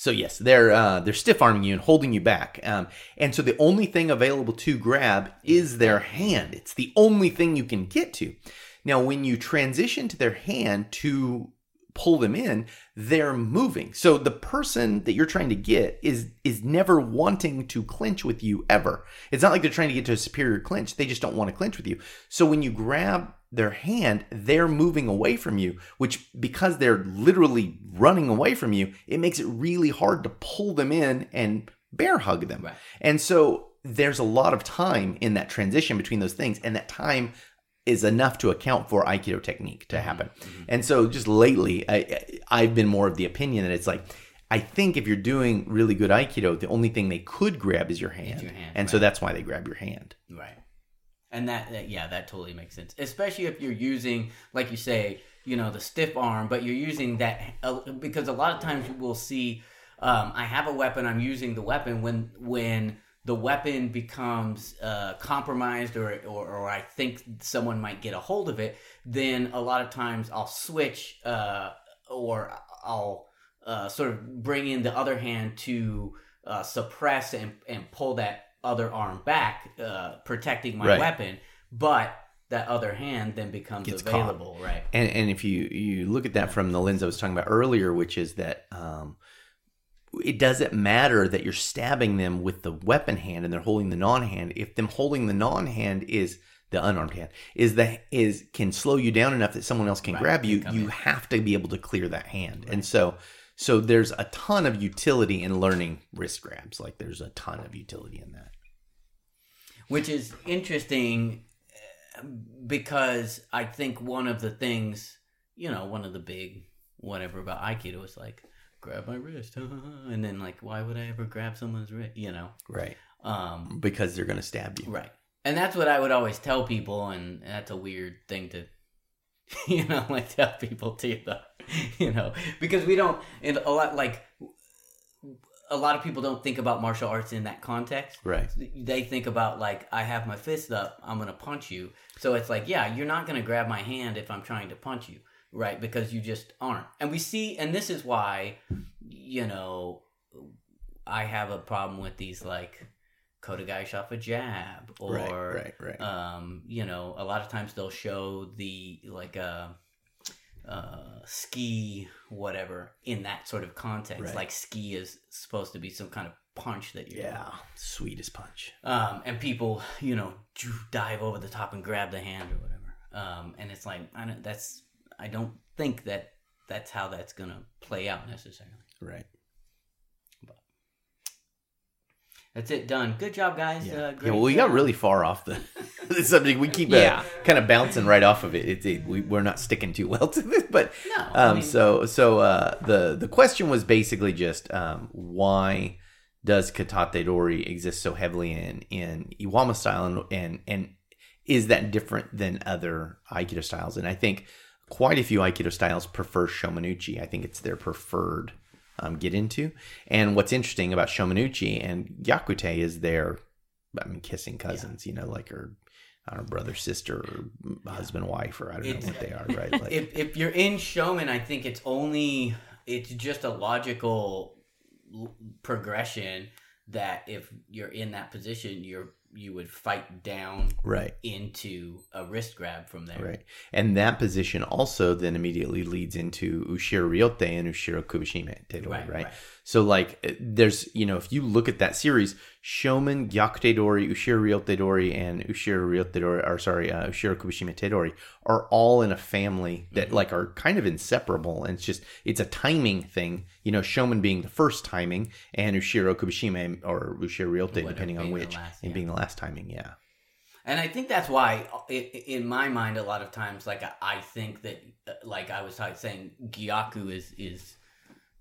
so yes, they're uh, they're stiff arming you and holding you back, um, and so the only thing available to grab is their hand. It's the only thing you can get to. Now, when you transition to their hand to pull them in, they're moving. So the person that you're trying to get is is never wanting to clinch with you ever. It's not like they're trying to get to a superior clinch. They just don't want to clinch with you. So when you grab their hand, they're moving away from you, which because they're literally running away from you, it makes it really hard to pull them in and bear hug them. Right. And so there's a lot of time in that transition between those things, and that time is enough to account for aikido technique to mm-hmm. happen. Mm-hmm. And so just lately, I, I've been more of the opinion that it's like. I think if you're doing really good aikido, the only thing they could grab is your hand, your hand, and so that's why they grab your hand. Right. And that, that yeah, that totally makes sense. Especially if you're using, like you say, you know, the stiff arm, but you're using that uh, because a lot of times we'll see, um, I have a weapon, I'm using the weapon when when the weapon becomes uh, compromised or, or or I think someone might get a hold of it, then a lot of times I'll switch uh, or I'll uh, sort of bring in the other hand to uh, suppress and, and pull that other arm back, uh, protecting my Right. weapon. But that other hand then becomes Gets caught. available, right? And and if you you look at that from the lens I was talking about earlier, which is that um, it doesn't matter that you're stabbing them with the weapon hand and they're holding the non hand. If them holding the non hand is the unarmed hand is that is can slow you down enough that someone else can Right, grab you. You in. have to be able to clear that hand, and so. So there's a ton of utility in learning wrist grabs. Like there's a ton of utility in that. which is interesting because I think one of the things, you know, one of the big whatever about Aikido is like grab my wrist, and then like why would I ever grab someone's wrist, you know? Right. Um, Because they're gonna stab you. right, and that's what I would always tell people, and that's a weird thing to. You know, like tell people too, though. You know, because we don't, and a lot like a lot of people don't think about martial arts in that context Right. they think about like I have my fist up, I'm gonna punch you. So it's like, yeah, you're not gonna grab my hand if I'm trying to punch you, right? Because you just aren't. And we see, and this is why, you know, I have a problem with these like Kodagai shot a jab or right. Right. Right. um, you know, a lot of times they'll show the like uh, uh, tsuki whatever in that sort of context. Right. Like tsuki is supposed to be some kind of punch that doing. yeah. Sweetest punch. Um, and people, you know, dive over the top and grab the hand or whatever. Um, and it's like I don't. That's I don't think that that's how that's gonna play out necessarily. Right. That's it. Done. Good job, guys. Yeah, Uh, yeah well, we got really far off the, the subject. We keep uh, Yeah. kind of bouncing right off of it. It's it, we, we're not sticking too well to this, but No, I um, mean- so so uh, the the question was basically just um, why does katate dori exist so heavily in in Iwama style and and and is that different than other aikido styles? And I think quite a few aikido styles prefer shomenuchi. I think it's their preferred um, get into. And what's interesting about shomenuchi and gyakute is their, I mean, kissing cousins. You know, like or I don't know, brother, sister, or husband, wife, or I don't It's- know what they are. Right? Like, if if you're in shomen, I think it's only it's just a logical progression that if you're in that position, you're you would fight down right. into a wrist grab from there. Right. And that position also then immediately leads into Ushiro Ryote and Ushiro Kubishime Tedori, right, Right, right. So like uh, there's you know, if you look at that series, Shomen, Gyakute Dori, Ushiro Ryote Dori, and Ushiro Ryote Dori or sorry, uh, Ushiro Kubishime Tedori are all in a family that like are kind of inseparable. And it's just it's a timing thing. You know, Shomen being the first timing and Ushiro Kubishime or Ushiro Ryote, depending on which, last, and being the last timing, yeah. And I think that's why, in my mind, a lot of times, like I- think that, like I was saying, Gyaku is is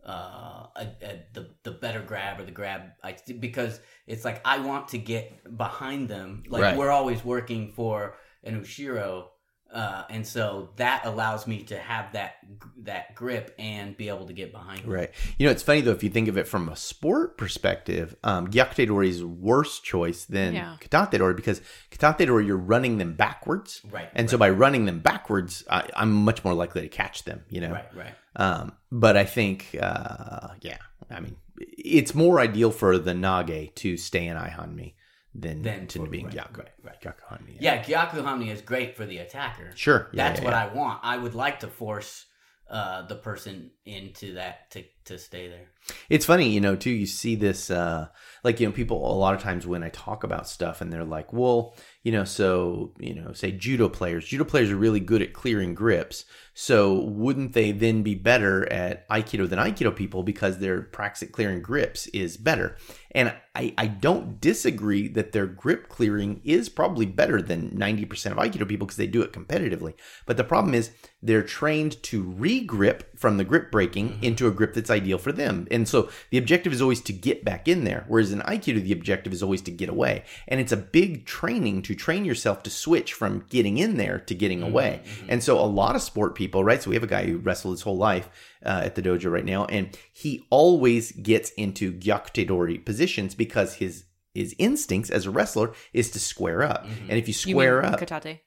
uh, a, a, the the better grab or the grab. I because it's like I want to get behind them. Like Right. we're always working for an Ushiro, uh, and so that allows me to have that that grip and be able to get behind. them. Right. You know, it's funny though if you think of it from a sport perspective, um, Gyakute Dori is worse choice than Yeah. Katate Dori because Katate Dori you're running them backwards, Right, And so by running them backwards, I, I'm much more likely to catch them. You know, Right. Right. Um, but I think, uh, yeah, I mean, it's more ideal for the Nage to stay in Aihanmi than Than to for- be in right, Gyaku. right, right. Yeah, Gyaku Hanmi is great for the attacker. Sure. Yeah, That's yeah, what yeah. I want. I would like to force uh, the person into that to, to stay there. It's funny, you know, too. You see this, uh, like, you know, people a lot of times when I talk about stuff and they're like, well, you know, so, you know, say judo players, judo players are really good at clearing grips. So wouldn't they then be better at Aikido than Aikido people because their practice at clearing grips is better? And I, I don't disagree that their grip clearing is probably better than 90% of Aikido people because they do it competitively. But the problem is they're trained to re-grip from the grip breaking into a grip that's ideal for them. And so the objective is always to get back in there. Whereas in Aikido, the objective is always to get away. And it's a big training to train yourself to switch from getting in there to getting mm-hmm. away. Mm-hmm. And so a lot of sport people, right? So we have a guy who wrestled his whole life uh, at the dojo right now, and he always gets into gyakute dori positions because his his instincts as a wrestler is to square up. Mm-hmm. And if you You square mean up, Katate.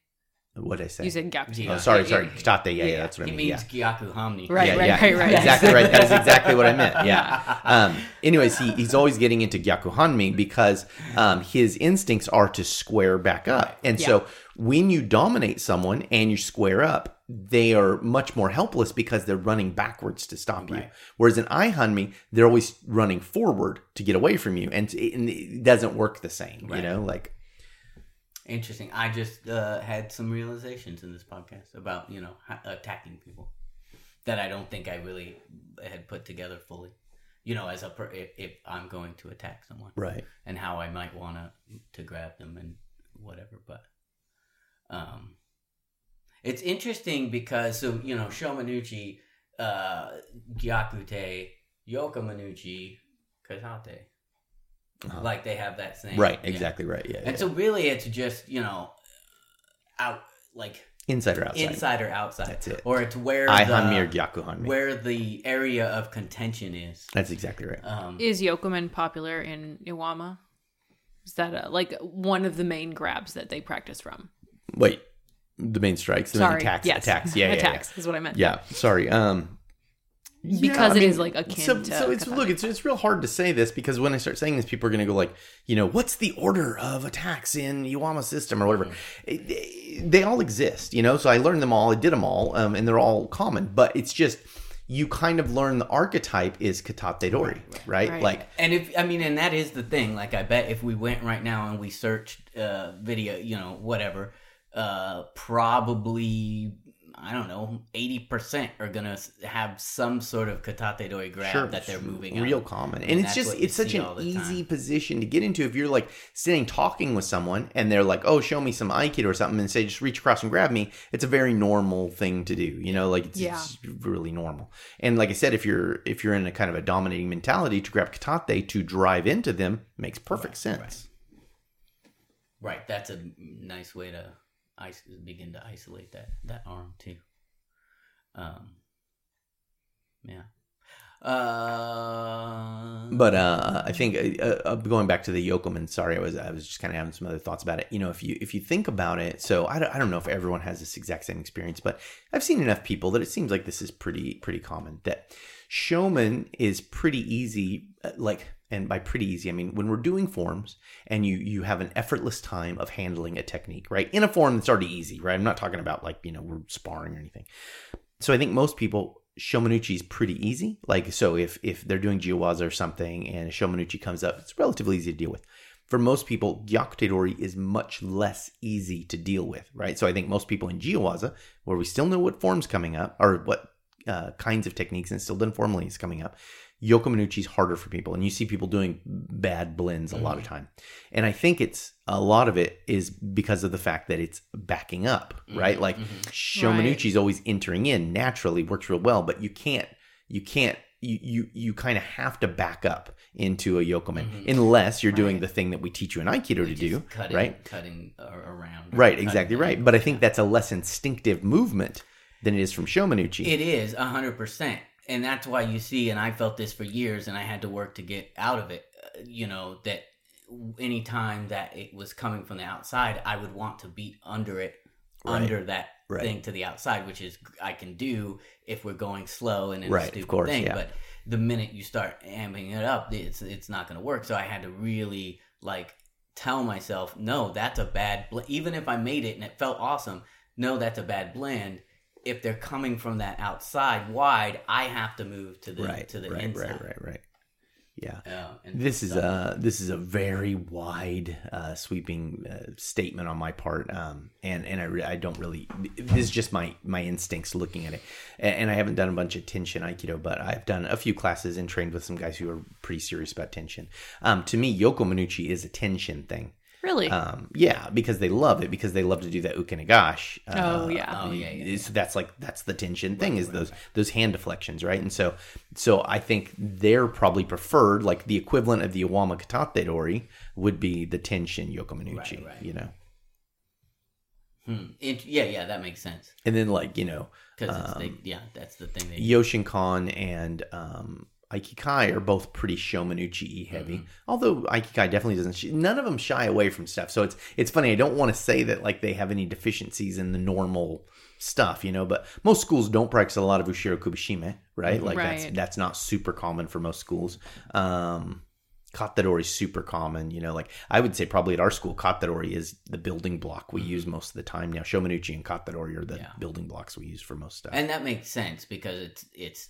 What did I say? You said Gyaku. Oh, sorry, sorry. yeah. Katate, yeah, yeah, that's what I He mean. means Yeah. Gyaku Hanmi. Right, yeah, right, yeah, right, right. Exactly right. That is exactly what I meant. Yeah. Um, anyways, he, he's always getting into Gyaku Hanmi because um, his instincts are to square back up. And so when you dominate someone and you square up, they are much more helpless because they're running backwards to stop you. Right. Whereas in Ai Hanmi, they're always running forward to get away from you. And it, and it doesn't work the same, you know? Like, Interesting. I just uh, had some realizations in this podcast about you know attacking people that I don't think I really had put together fully. You know, as a per- if, if I'm going to attack someone right. and how I might want to to grab them and whatever, but um, it's interesting because so you know Shomenuchi, uh, Gyakute, Yokomenuchi, Katate, Uh-huh. like they have that same Right. yeah. Exactly right. Yeah. And yeah. so really it's just, you know, out like inside or outside. inside or outside. That's it. Or it's where I the, Hanmi or Gyaku Hanmi. where the area of contention is. That's exactly right. Um Is Yokomen popular in Iwama? Is that a, like one of the main grabs that they practice from? Wait, the main strikes, the main Sorry, attacks, yes, attacks. Yeah, yeah, attacks is what I meant. Yeah, yeah. Sorry. Um, Because yeah, it is, like, akin so, to so it's Katana. look, it's it's real hard to say this because when I start saying this, people are going to go like, you know, what's the order of attacks in Iwama system or whatever? It- they, they all exist, you know. So I learned them all, I did them all, um, and they're all common. But it's just you kind of learn the archetype is Katate Dori, right? Right. Like and if I mean and that is the thing, like I bet if we went right now and we searched uh video, you know, whatever, uh probably I don't know, eighty percent are gonna have some sort of katate dori grab that they're it's moving. real on. common And and it's just it's such an easy time. position to get into if you're like sitting talking with someone and they're like oh show me some aikido or something and say just reach across and grab me it's a very normal thing to do you know like it's, Yeah. it's really normal and like i said if you're if you're in a kind of a dominating mentality to grab katate to drive into them makes perfect Right, sense Right, that's a nice way to is- begin to isolate that that arm too. Um, yeah. Uh, But uh, I think uh, uh, going back to the Yokomen. Sorry, I was I was just kind of having some other thoughts about it. You know, if you if you think about it, so I don't, I don't know if everyone has this exact same experience, but I've seen enough people that it seems like this is pretty pretty common. That shomen is pretty easy. uh, Like, and by pretty easy, I mean when we're doing forms and you you have an effortless time of handling a technique, right? In a form that's already easy, right? I'm not talking about like you know we're sparring or anything. So I think most people Shomenuchi is pretty easy. Like so, if if they're doing Jiwaza or something and Shomenuchi comes up, it's relatively easy to deal with. For most people, Gyakutedori is much less easy to deal with, right? So I think most people in Jiwaza, where we still know what forms coming up or what uh, kinds of techniques and still done formally is coming up, Yokomenuchi is harder for people, and you see people doing bad blends a lot of time. And I think it's a lot of it is because of the fact that it's backing up, mm-hmm, right? Like mm-hmm. Shomenuchi is always entering in naturally, works real well, but you can't, you can't, you you you kind of have to back up into a yokomen mm-hmm. unless you're doing the thing that we teach you in Aikido to do, cutting, right? Cutting around. Right, Cutting exactly right. angle. But I think that's a less instinctive movement than it is from Shomenuchi. It is a hundred percent, and that's why you see. And I felt this for years, and I had to work to get out of it. Uh, you know that anytime that it was coming from the outside, I would want to beat under it, Right. under that Right. thing to the outside, which is I can do if we're going slow and in Right, a of stupid course, thing. yeah. But the minute you start amping it up, it's it's not going to work. So I had to really like tell myself, no, that's a bad. Bl-. Even if I made it and it felt awesome, no, that's a bad blend. If they're coming from that outside wide, I have to move to the right, to the right, inside. right, right, right. Yeah. And This is a this is a very wide, uh, sweeping uh, statement on my part, um, and and I, re- I don't really. This is just my my instincts looking at it, and, and I haven't done a bunch of Tenshin aikido, but I've done a few classes and trained with some guys who are pretty serious about Tenshin. Um, to me, Yokomenuchi is a Tenshin thing. Really? Um, yeah, because they love it because they love to do that ukenagashi. Oh, uh, yeah. Oh, yeah, yeah, so that's like that's the Tenshin thing is those those hand deflections, right? And so so I think they're probably preferred, like the equivalent of the Iwama Katate Dori would be the Tenshin Right, right. you know. Hmm. It- yeah, yeah, that makes sense And then like you know, because Um, yeah, that's the thing. They, Yoshinkan and um, Aikikai are both pretty Shomenuchi heavy. Mm-hmm. Although Aikikai definitely doesn't. Sh- none of them shy away from stuff. So it's it's funny. I don't want to say that like they have any deficiencies in the normal stuff, you know. But most schools don't practice a lot of Ushiro Kubishime, right? Mm-hmm. Like that's Right. that's not super common for most schools. Um, Katadori is super common, you know. Like I would say, probably at our school, Katadori is the building block we mm-hmm. use most of the time now. Shomenuchi and Katadori are the Yeah. building blocks we use for most stuff. and that makes sense because it's it's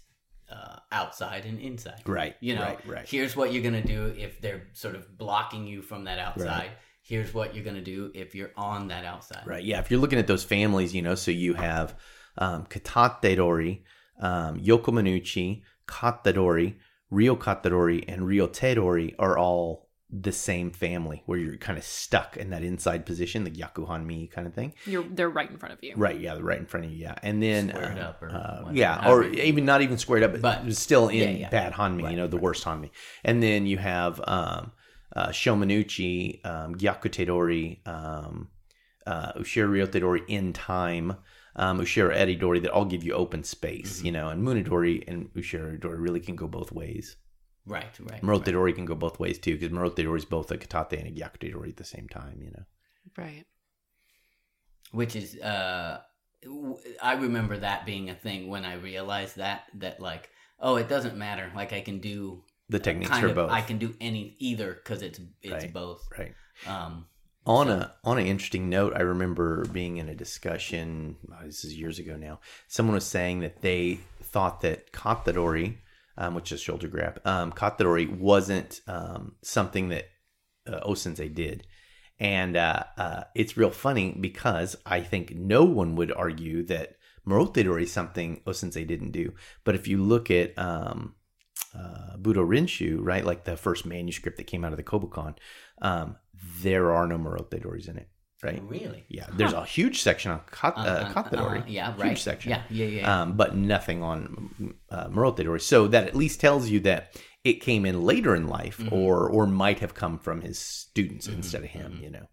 uh, outside and inside. right, You know, right, right. here's what you're gonna do if they're sort of blocking you from that outside. Here's what you're gonna do if you're on that outside. Right. Yeah. If you're looking at those families, you know, so you have um, Katatedori, um, Yokomenuchi, Katadori, Ryo Katadori, and Ryo Tedori are all the same family where you're kind of stuck in that inside position, the Gyaku Hanmi kind of thing. You're they're right in front of you. Right. Yeah. They're right in front of you. Yeah. And then, Squared uh, up or uh, yeah, or you- even not even squared up, but, But- still in yeah, yeah. bad Hanmi, you know, the worst Hanmi. And then you have um, uh, Shomenuchi, um, Gyakutedori, um, uh, Ushiro Ryotedori in time, um, Ushiro Eridori that all give you open space, Mm-hmm. you know, and Munedori and Ushiro Eridori really can go both ways. Right. Right. right. Morotedori can go both ways too, because Morotedori is both a Katate and a Gyakutedori at the same time, you know. Right. which is uh w- i remember that being a thing when i realized that that like oh it doesn't matter like i can do The techniques kind for of both. i can do any either because it's it's Right. both right. um On a on an interesting note, I remember being in a discussion. oh, this is years ago now. Someone was saying that they thought that katadori, um, which is shoulder grab, um, katadori wasn't um, something that uh, Osensei did, and uh, uh, it's real funny because I think no one would argue that Morote Dori is something Osensei didn't do. But if you look at um, uh, Budo Renshu, right, like the first manuscript that came out of the Kobukan, um, there are no Morote Doris in it, right? Really? Yeah, there's a huge section on Kat- uh, Uh, Kata uh, yeah, huge right. section. Yeah, yeah, yeah. Um, but nothing on uh, Morotedori. So that at least tells you that it came in later in life, Mm-hmm. or or might have come from his students instead of him. Mm-hmm. You know.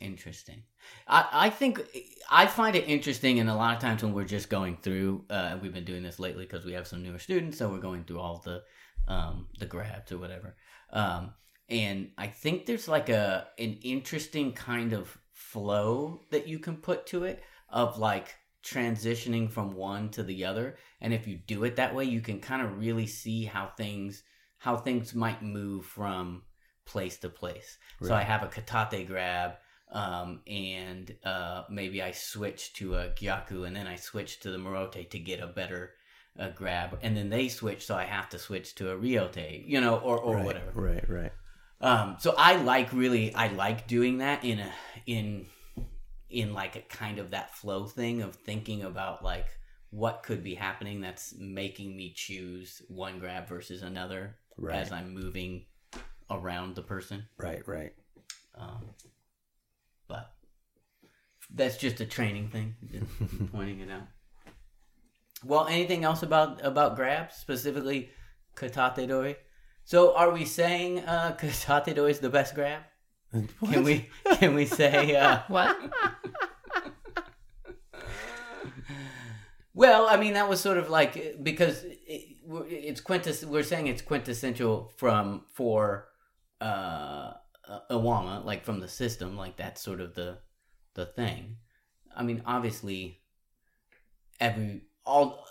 Interesting. I, I think I find it interesting, and a lot of times when we're just going through, uh, we've been doing this lately because we have some newer students, so we're going through all the um, the grabs or whatever. Um, and I think there's like a an interesting kind of flow that you can put to it of like transitioning from one to the other. And if you do it that way, you can kind of really see how things how things might move from place to place. So I have a katate grab, um, and uh, maybe I switch to a gyaku, and then I switch to the morote to get a better uh, grab, and then they switch, so I have to switch to a ryote, you know, or or right, whatever. Right. Right. Um, so I like really, I like doing that in a in in like a kind of that flow thing of thinking about like what could be happening that's making me choose one grab versus another Right. as I'm moving around the person. Right. Right. Um, but that's just a training thing, pointing it out. Well, anything else about about grabs specifically katate dori? So, are we saying uh, katate is the best grab? Can we can we say? Uh, What? well, I mean that was sort of like because it, it's quintes. We're saying it's quintessential from for uh, Iwama, like from the system, like that's sort of the the thing. I mean, obviously, every all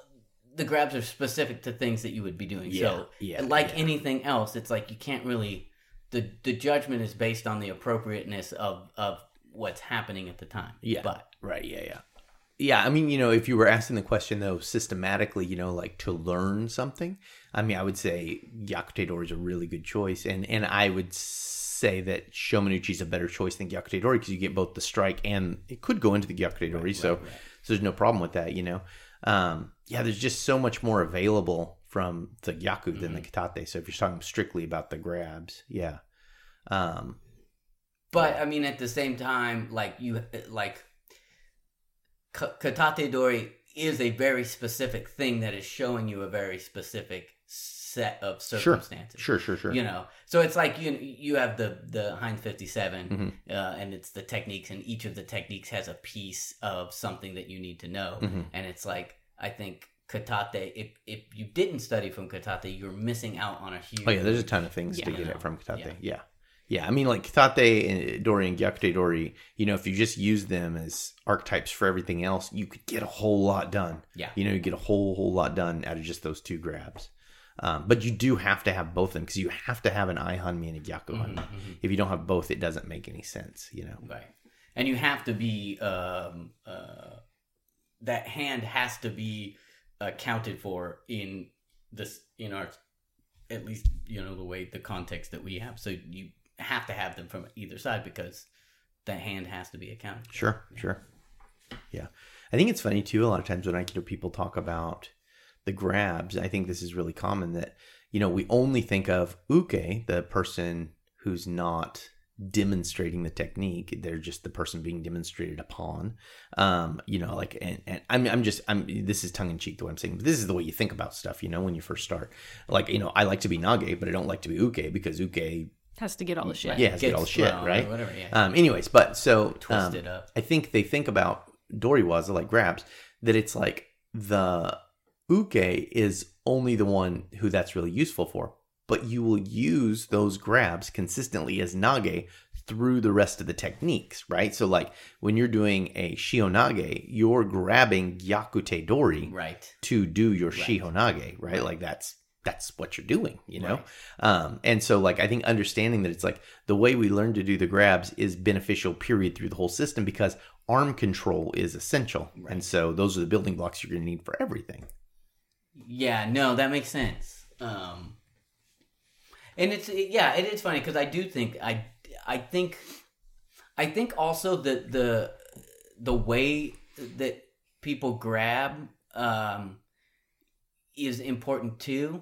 the grabs are specific to things that you would be doing. Yeah, so, yeah, like yeah. anything else, it's like you can't really the the judgment is based on the appropriateness of of what's happening at the time. Yeah. but Right. Yeah. Yeah. Yeah. I mean, you know, if you were asking the question though, systematically, you know, like to learn something, I mean, I would say Gyakute Dori is a really good choice, and and I would say that Shomenuchi is a better choice than Gyakute Dori because you get both the strike and it could go into the Gyakute Dori, so right, right. so there's no problem with that, you know. Um, yeah, there's just so much more available from the Gyaku than the Mm-hmm. So if you're talking strictly about the grabs, yeah. Um, But I mean, at the same time, like you, like Ka- Katate Dori is a very specific thing that is showing you a very specific set of circumstances. sure, sure, sure. You know, so it's like you you have the the Heinz fifty Mhm. uh, and it's the techniques, and each of the techniques has a piece of something that you need to know, Mhm. and it's like I think Katate. If if you didn't study from Katate, you're missing out on a huge. Oh yeah, there's a ton of things to get it from Katate. yeah. Yeah. yeah. I mean, like Katate and Dori and Gyakute Dori, you know, if you just use them as archetypes for everything else, you could get a whole lot done. Yeah. You know, you get a whole, whole lot done out of just those two grabs. Um, but you do have to have both of them because you have to have an Aihanmi and a Gyakuhanmi. Mhm, mhm. If you don't have both, it doesn't make any sense, you know? Right. And you have to be um uh that hand has to be uh, accounted for in this in our at least you know the way the context that we have. So you have to have them from either side because the hand has to be accounted. for. Sure, sure. Yeah. I think it's funny too, a lot of times when Aikido people talk about the grabs, I think this is really common that, you know, we only think of uke, the person who's not demonstrating the technique. They're just the person being demonstrated upon. Um, you know, like and, and I'm I'm just I'm this is tongue in cheek the way I'm saying, but this is the way you think about stuff, you know, when you first start. Like, you know, I like to be nage, but I don't like to be uke because uke Has to get all the shit. Yeah, has to get all the shit, thrown right? Whatever, yeah. um anyways, but so Twist um, up. I think they think about Doriwaza like grabs that it's like the uke is only the one who that's really useful for, but you will use those grabs consistently as nage through the rest of the techniques, right? So like when you're doing a shihonage, you're grabbing gyakute dori Right. to do your Right. shihonage, right? Like that's that's what you're doing, you know. Right. Um, and so like I think understanding that it's like the way we learn to do the grabs is beneficial period through the whole system because arm control is essential, Right. and so those are the building blocks you're going to need for everything. Yeah, no, that makes sense. Um, and it's yeah, it is funny because I do think I I think I think also that the the way that people grab um, is important too.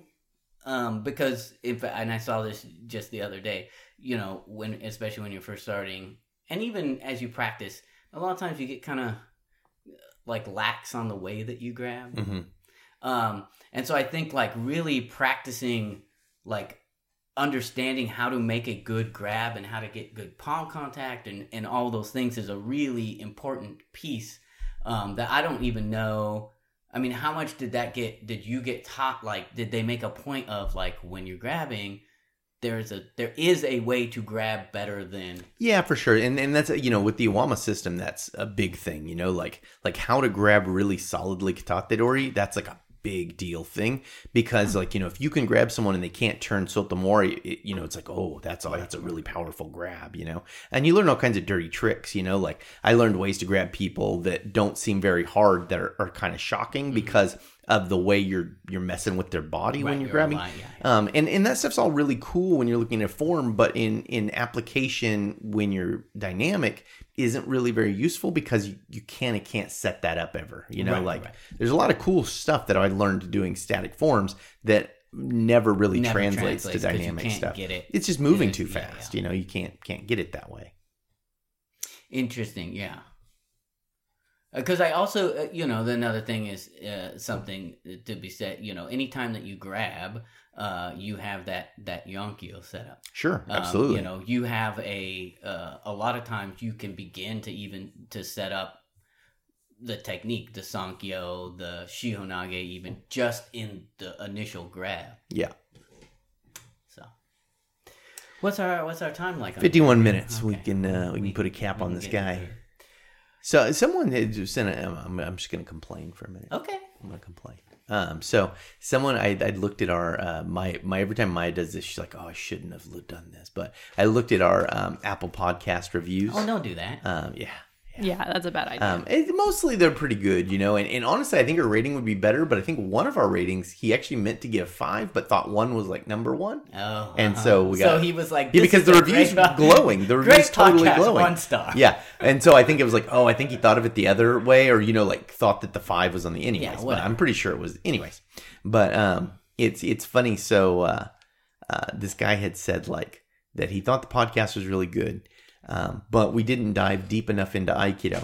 Um, because if and I saw this just the other day, you know, when especially when you're first starting, and even as you practice, a lot of times you get kind of like lax on the way that you grab. hmm Um, and so I think like really practicing like understanding how to make a good grab and how to get good palm contact and, and all those things is a really important piece um, that I don't even know. I mean, how much did that get? Did you get taught? Like, did they make a point of like when you're grabbing, there's a there is a way to grab better than Yeah, for sure. And and that's you know with the Iwama system, that's a big thing. You know, like like how to grab really solidly katate dori. That's like a big deal thing because like you know if you can grab someone and they can't turn sotomori, it, you know it's like oh that's oh that's a really powerful grab. You know, and you learn all kinds of dirty tricks. You know, like I learned ways to grab people that don't seem very hard that are, are kind of shocking mm-hmm. because of the way you're you're messing with their body when Right, you're you're grabbing. yeah, Um, and and that stuff's all really cool when you're looking at form, but in in application when you're dynamic isn't really very useful because you, you kind of can't set that up ever. You know, Right, like right. there's a lot of cool stuff that I learned doing static forms that never really Never translates, translates to dynamic stuff. it. It's just moving too fast. yeah. You know, you can't can't get it that way. Interesting, yeah. Because I also, uh, you know, the another thing is uh, something to be said. You know, anytime that you grab, uh, you have that that yonkyo set up. Sure, Um, absolutely. you know, you have a uh, a lot of times you can begin to even to set up the technique, the sankyo, the shihonage, even just in the initial grab. yeah. So, what's our what's our time like? 51 here? minutes. We can uh, we We- can put a cap on this guy. So someone had just sent a, I'm, I'm just going to complain for a minute. Okay. I'm gonna complain. Um, so someone I I looked at our uh, my my every time Maya does this, she's like, oh, I shouldn't have done this, but I looked at our um, Apple Podcast reviews. Oh, don't do that. Um, yeah. Yeah, that's a bad idea. Um, it, mostly they're pretty good, you know, and, and honestly, I think our rating would be better, but I think one of our ratings he actually meant to give five, but thought one was like number one. Oh, And uh-huh. so we got. so he was like, Yeah, because is the reviews great- glowing. The great reviews totally podcast, glowing. One star. Yeah, and so I think it was like, oh, I think he thought of it the other way, or you know, like thought that the five was on the anyways. Yeah, but. I'm pretty sure it was anyways. But um, it's it's funny. So uh, uh, this guy had said like that he thought the podcast was really good, um, but we didn't dive deep enough into Aikido.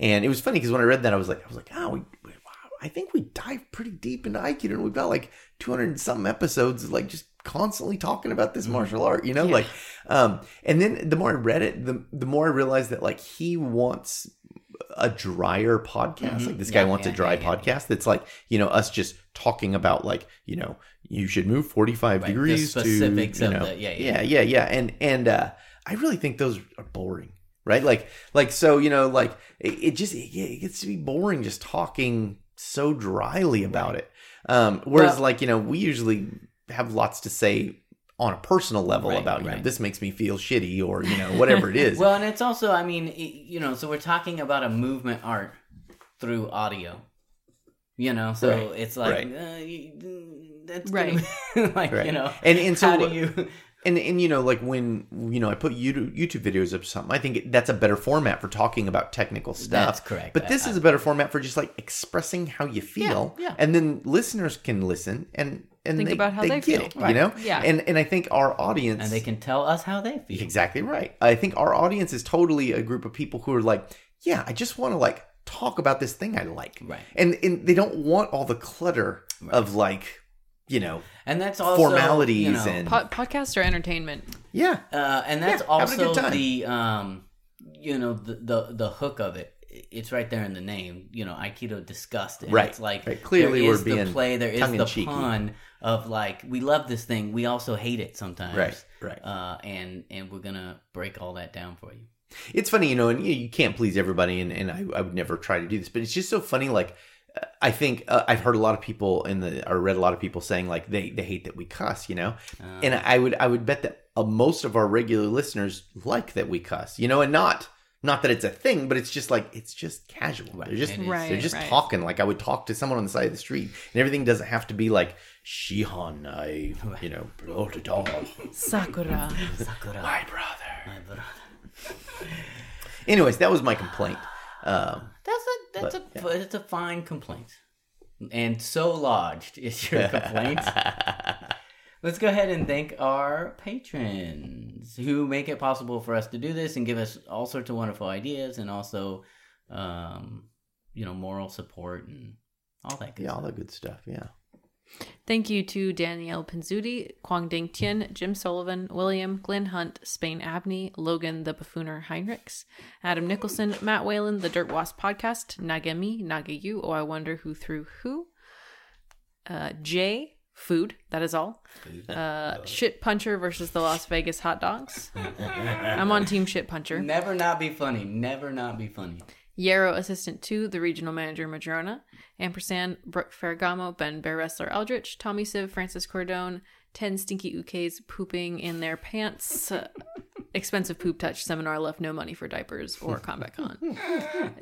And it was funny because when I read that, I was like, I was like, oh, we, we- wow, I think we dive pretty deep into Aikido, and we've got like 200 and something episodes, like just constantly talking about this martial art, you know, Yeah. like, um, and then the more I read it, the the more I realized that like he wants a drier podcast. Mhm. Like this guy Yeah, wants a dry yeah, yeah. podcast that's like, you know, us just talking about like, you know, you should move 45 Right, the degrees specifics to, you of know, the- yeah, yeah, yeah. yeah, yeah. And, and, uh, I really think those are boring, right? Like, like, so, you know, like it, it just, it, it gets to be boring just talking so dryly about it. Um, whereas Well- like, you know, we usually have lots to say on a personal level Right, about, you know, this makes me feel shitty or, you know, whatever it is. Well, and it's also, I mean, it, you know, so we're talking about a movement art through audio. You know, so Right, it's like right. uh, that's Right. gonna- like Right. you know, And- and so how do you? And and you know, like when you know I put YouTube, YouTube videos up something, I think that's a better format for talking about technical stuff. That's correct. But this I- is a better format for just like expressing how you feel, yeah. and then listeners can listen and and Think they, about how they get feel. it, Right. you know. Yeah. And and I think our audience and they can tell us how they feel. exactly right. I think our audience is totally a group of people who are like, yeah, I just want to like talk about this thing I like, Right. And and they don't want all the clutter of like, you know, And that's also formalities you know, and Po- podcasts are entertainment. yeah, Uh, and that's Yeah, also the um, you know, the, the the hook of it. It's right there in the name. You know, Aikido disgust. And Right, It's like right. Clearly there we're is the being play. There is the tongue-in-cheeky. pun of like we love this thing. We also hate it sometimes. Right, right. Uh, and and we're gonna break all that down for you. it's funny, you know, and you, you can't please everybody, and, and I, I would never try to do this, but it's just so funny. Like, I think uh, I've heard a lot of people in the, or read a lot of people saying like they they hate that we cuss, you know, Uh, and I would I would bet that uh, most of our regular listeners like that we cuss, you know, and not not that it's a thing, but it's just like it's just casual. Right, They're just. Right. they're just right. talking like I would talk to someone on the side of the street, and everything doesn't have to be like Shihan, I you know, brought a dog, Sakura. Sakura, my brother. my brother. Anyways, that was my complaint. Um, That's a That's But, a it's a fine complaint, and so lodged is your complaint. Let's go ahead and thank our patrons who make it possible for us to do this and give us all sorts of wonderful ideas and also, um, you know, moral support and all that good yeah, all stuff. the good stuff. Yeah. Thank you to Danielle Pinzudi, Kwang Ding Tian, Jim Sullivan, William, Glenn Hunt, Spain Abney, Logan the Buffooner Heinrichs, Adam Nicholson, Matt Whalen, the Dirt Wasp Podcast, Nagami, Nagayu, Oh I Wonder Who Threw Who, uh, Jay, Food, that is all. Uh, Shit Puncher versus the Las Vegas Hot Dogs. I'm on Team Shit Puncher. Never not be funny. Never not be funny. Yarrow Assistant 2, the Regional Manager Madrona, Ampersand, Brooke Ferragamo, Ben Bear Wrestler Eldritch, Tommy Siv, Francis Cordone, 10 Stinky Ukes pooping in their pants, uh, Expensive Poop Touch Seminar left no money for diapers or Combat Con.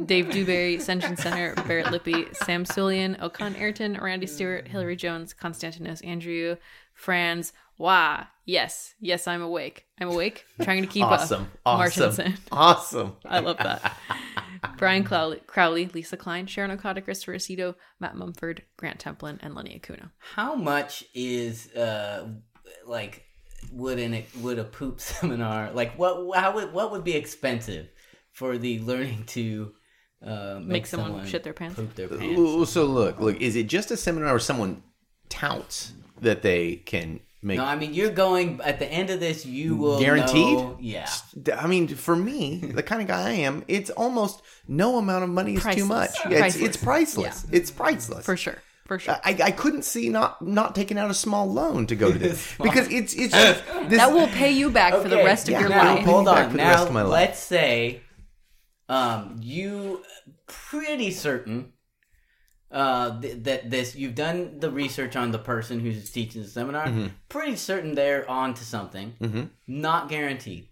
Dave Dewberry, Ascension Center, Barrett Lippy, Sam Sulian, Okan Ayrton, Randy Stewart, Hillary Jones, Constantinos Andrew, Franz, Wah, yes, yes, I'm awake. I'm awake, trying to keep Awesome. up. Awesome. Martinson. Awesome. I love that. Brian Crowley, Crowley, Lisa Klein, Sharon Okada, Christopher Aceto, Matt Mumford, Grant Templin, and Lenny Acuna. How much is uh like would an would a poop seminar like what how would what would be expensive for the learning to uh, make, Make someone shit their pants? poop their pants? Ooh, So look, look, is it just a seminar where someone touts that they can make No, I mean you're going at the end of this. You will Guaranteed? know- yeah, I mean, for me, the kind of guy I am, it's almost no amount of money is too much. Yeah, it's, Priceless. it's priceless. It's priceless. For sure. For sure. I, I couldn't see not not taking out a small loan to go to this because it's it's just, this, that will pay you back for the rest of yeah, your now- life. Hold on. Now rest of my life. let's say, um, you pretty certain uh th- that this you've done the research on the person who's teaching the seminar. Mm-hmm. Pretty certain they're on to something. Mhm. Not guaranteed.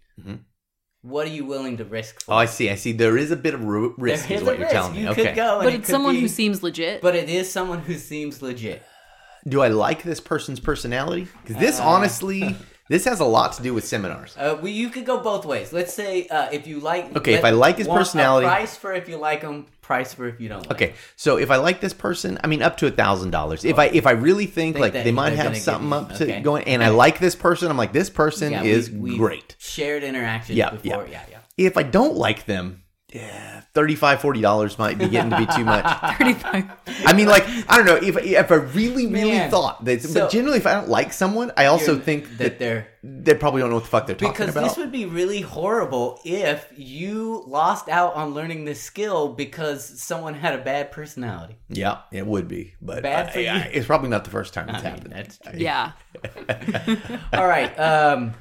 What are you willing to risk? For? Oh, I see. I see. There is a bit of ru- risk, There is is what a you're risk. telling me. You okay. could go, but it it's could someone be- who seems legit. But it is someone who seems legit. Do I like this person's personality? Because this, honestly, this has a lot to do with seminars. Uh, well, you could go both ways. Let's say uh, if you like. Okay, if I like his want a personality- price for if you like him, price for if you don't. Like Okay, so if I like this person, I mean, up to a thousand dollars. If I if I really think, Think like that they might they're have gonna give something you- up to okay. going, and I like this person, I'm like, this person Yeah, is we- we've great. Shared interactions Yeah, before. yeah. Yeah, yeah. If I don't like them, yeah, 35 40 dollars might be getting to be too much. 35. I mean, like I don't know if if I really really Man, thought that, so- but generally, if I don't like someone, I also think that that they're they probably don't know what the fuck they're talking because about. Because this would be really horrible if you lost out on learning this skill because someone had a bad personality. yeah, it would be, but Bad for I- you. I- it's probably not the first time it's I mean, happened. that's true. Yeah. All right. Um,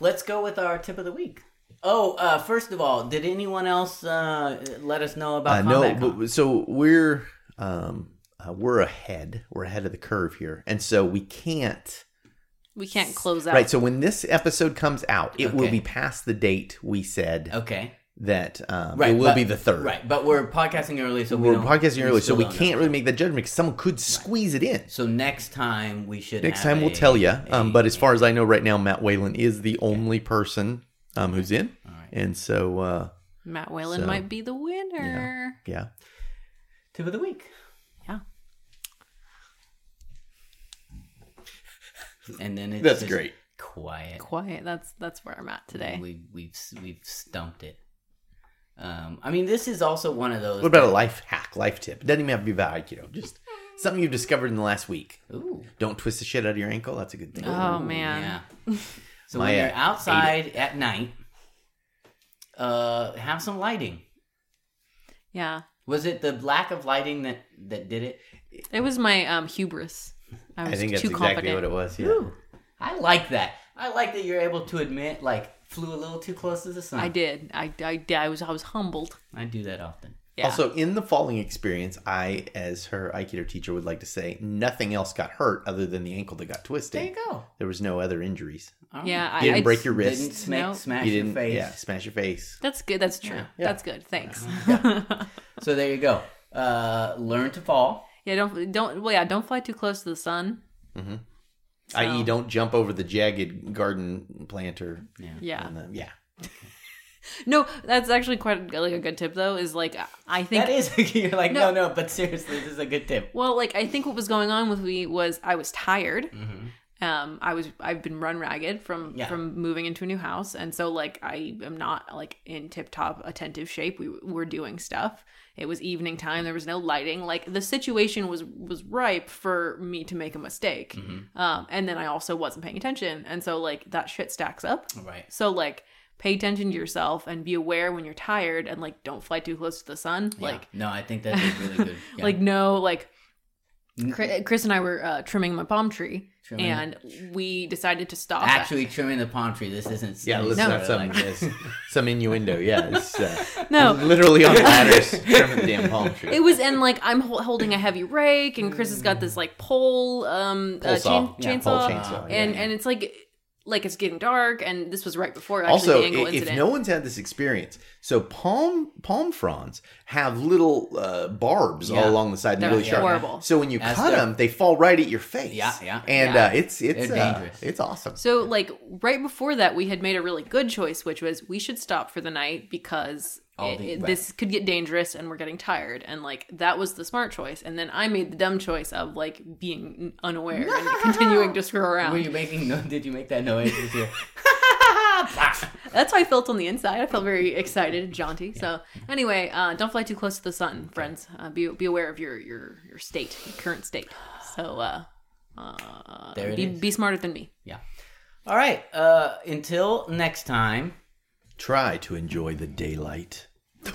let's go with our tip of the week. Oh, uh, first of all, did anyone else uh, let us know Uh, about no, but, so we're um, uh, we're ahead. We're ahead of the curve here, and so we can't. We can't close out. Right. So when this episode comes out, it will be past the date we said Okay. that um, Right. it will but- be the third. Right, but we're podcasting early, so we We're don't- podcasting early, so we don't know. can't really make that judgment because someone could squeeze it in. So next time we should. Next have time we'll tell you. Um, but as far as I know right now, Matt Whalen is the only person um, who's in, right. and so uh, Matt Whalen So- might be the winner. yeah. tip of the week, Yeah. and then it's That's just great. Quiet. Quiet. That's that's where I'm at today. We we've we've stumped it. Um, I mean, this is also one of those. What about a life hack, life tip? It doesn't even have to be about Aikido. Just something you've discovered in the last week. Ooh. Don't twist the shit out of your ankle. That's a good thing. Oh man. Yeah. So My, when you're outside at night, uh, have some lighting. Yeah. Was it the lack of lighting that that did it? It was my um hubris. I was I think that's too exactly confident. what it was. Yeah. I like that. I like that you're able to admit, like, flew a little too close to the sun. I did. I, I. I was I was humbled. I do that often. Yeah. Also, in the falling experience, I, as her Aikido teacher, would like to say nothing else got hurt other than the ankle that got twisted. There you go. There was no other injuries. All right. yeah, I didn't I, break your Didn't wrist. smack, No. smash You your didn't, face. yeah, smash your face. That's good. That's true. Yeah. Yeah. That's good. Thanks. So there you go. Uh, learn to fall. yeah. Don't don't. Well, yeah. Don't fly too close to the sun. I.e., don't jump over the jagged garden planter. Yeah. Yeah. And, uh, yeah. No, that's actually quite like a good tip though. Is like I think That is you're like No. no. no, but seriously, this is a good tip. Well, like I think what was going on with me was I was tired. Mm-hmm. Um, I was I've been run ragged from Yeah. from moving into a new house, and so like I am not like in tip top attentive shape. We were doing stuff. It was evening time. There was no lighting. Like the situation was was ripe for me to make a mistake. Mm-hmm. Um, and then I also wasn't paying attention, and so like that shit stacks up. Right. So like pay attention to yourself and be aware when you're tired, and like don't fly too close to the sun. Like no, I think that's really good. Yeah. like no like Chris and I were uh, trimming my palm tree, Trimming- and we decided to stop. actually trimming the palm tree. This isn't. Yeah, this let's is not some like this. some innuendo. Yeah, it's, uh, No. literally on ladders trimming the damn palm tree. it was and like I'm holding a heavy rake, and Chris has got this like pole, um, Pole uh, chain, Yeah, chainsaw, pole chainsaw, yeah, and yeah. and it's like like it's getting dark, and this was right before actually also, the angle if incident. no one's had this experience, so palm palm fronds have little uh, barbs Yeah. all along the side. and They're really sharp. horrible. So when you As cut them, they fall right at your face. Yeah, yeah. And Yeah. Uh, it's it's uh, dangerous. it's awesome. So like right before that, we had made a really good choice, which was we should stop for the night because All it- the- right. this could get dangerous and we're getting tired. And like that was the smart choice. And then I made the dumb choice of like being unaware and continuing to screw around. Were you making? No, did you make that noise? That's how I felt on the inside. I felt very excited and jaunty. So anyway, uh, don't fly too close to the sun, friends. Uh, be be aware of your your your state, your current state. So uh, uh, There it be is. be smarter than me. Yeah. All right. Uh, until next time. Try to enjoy the daylight.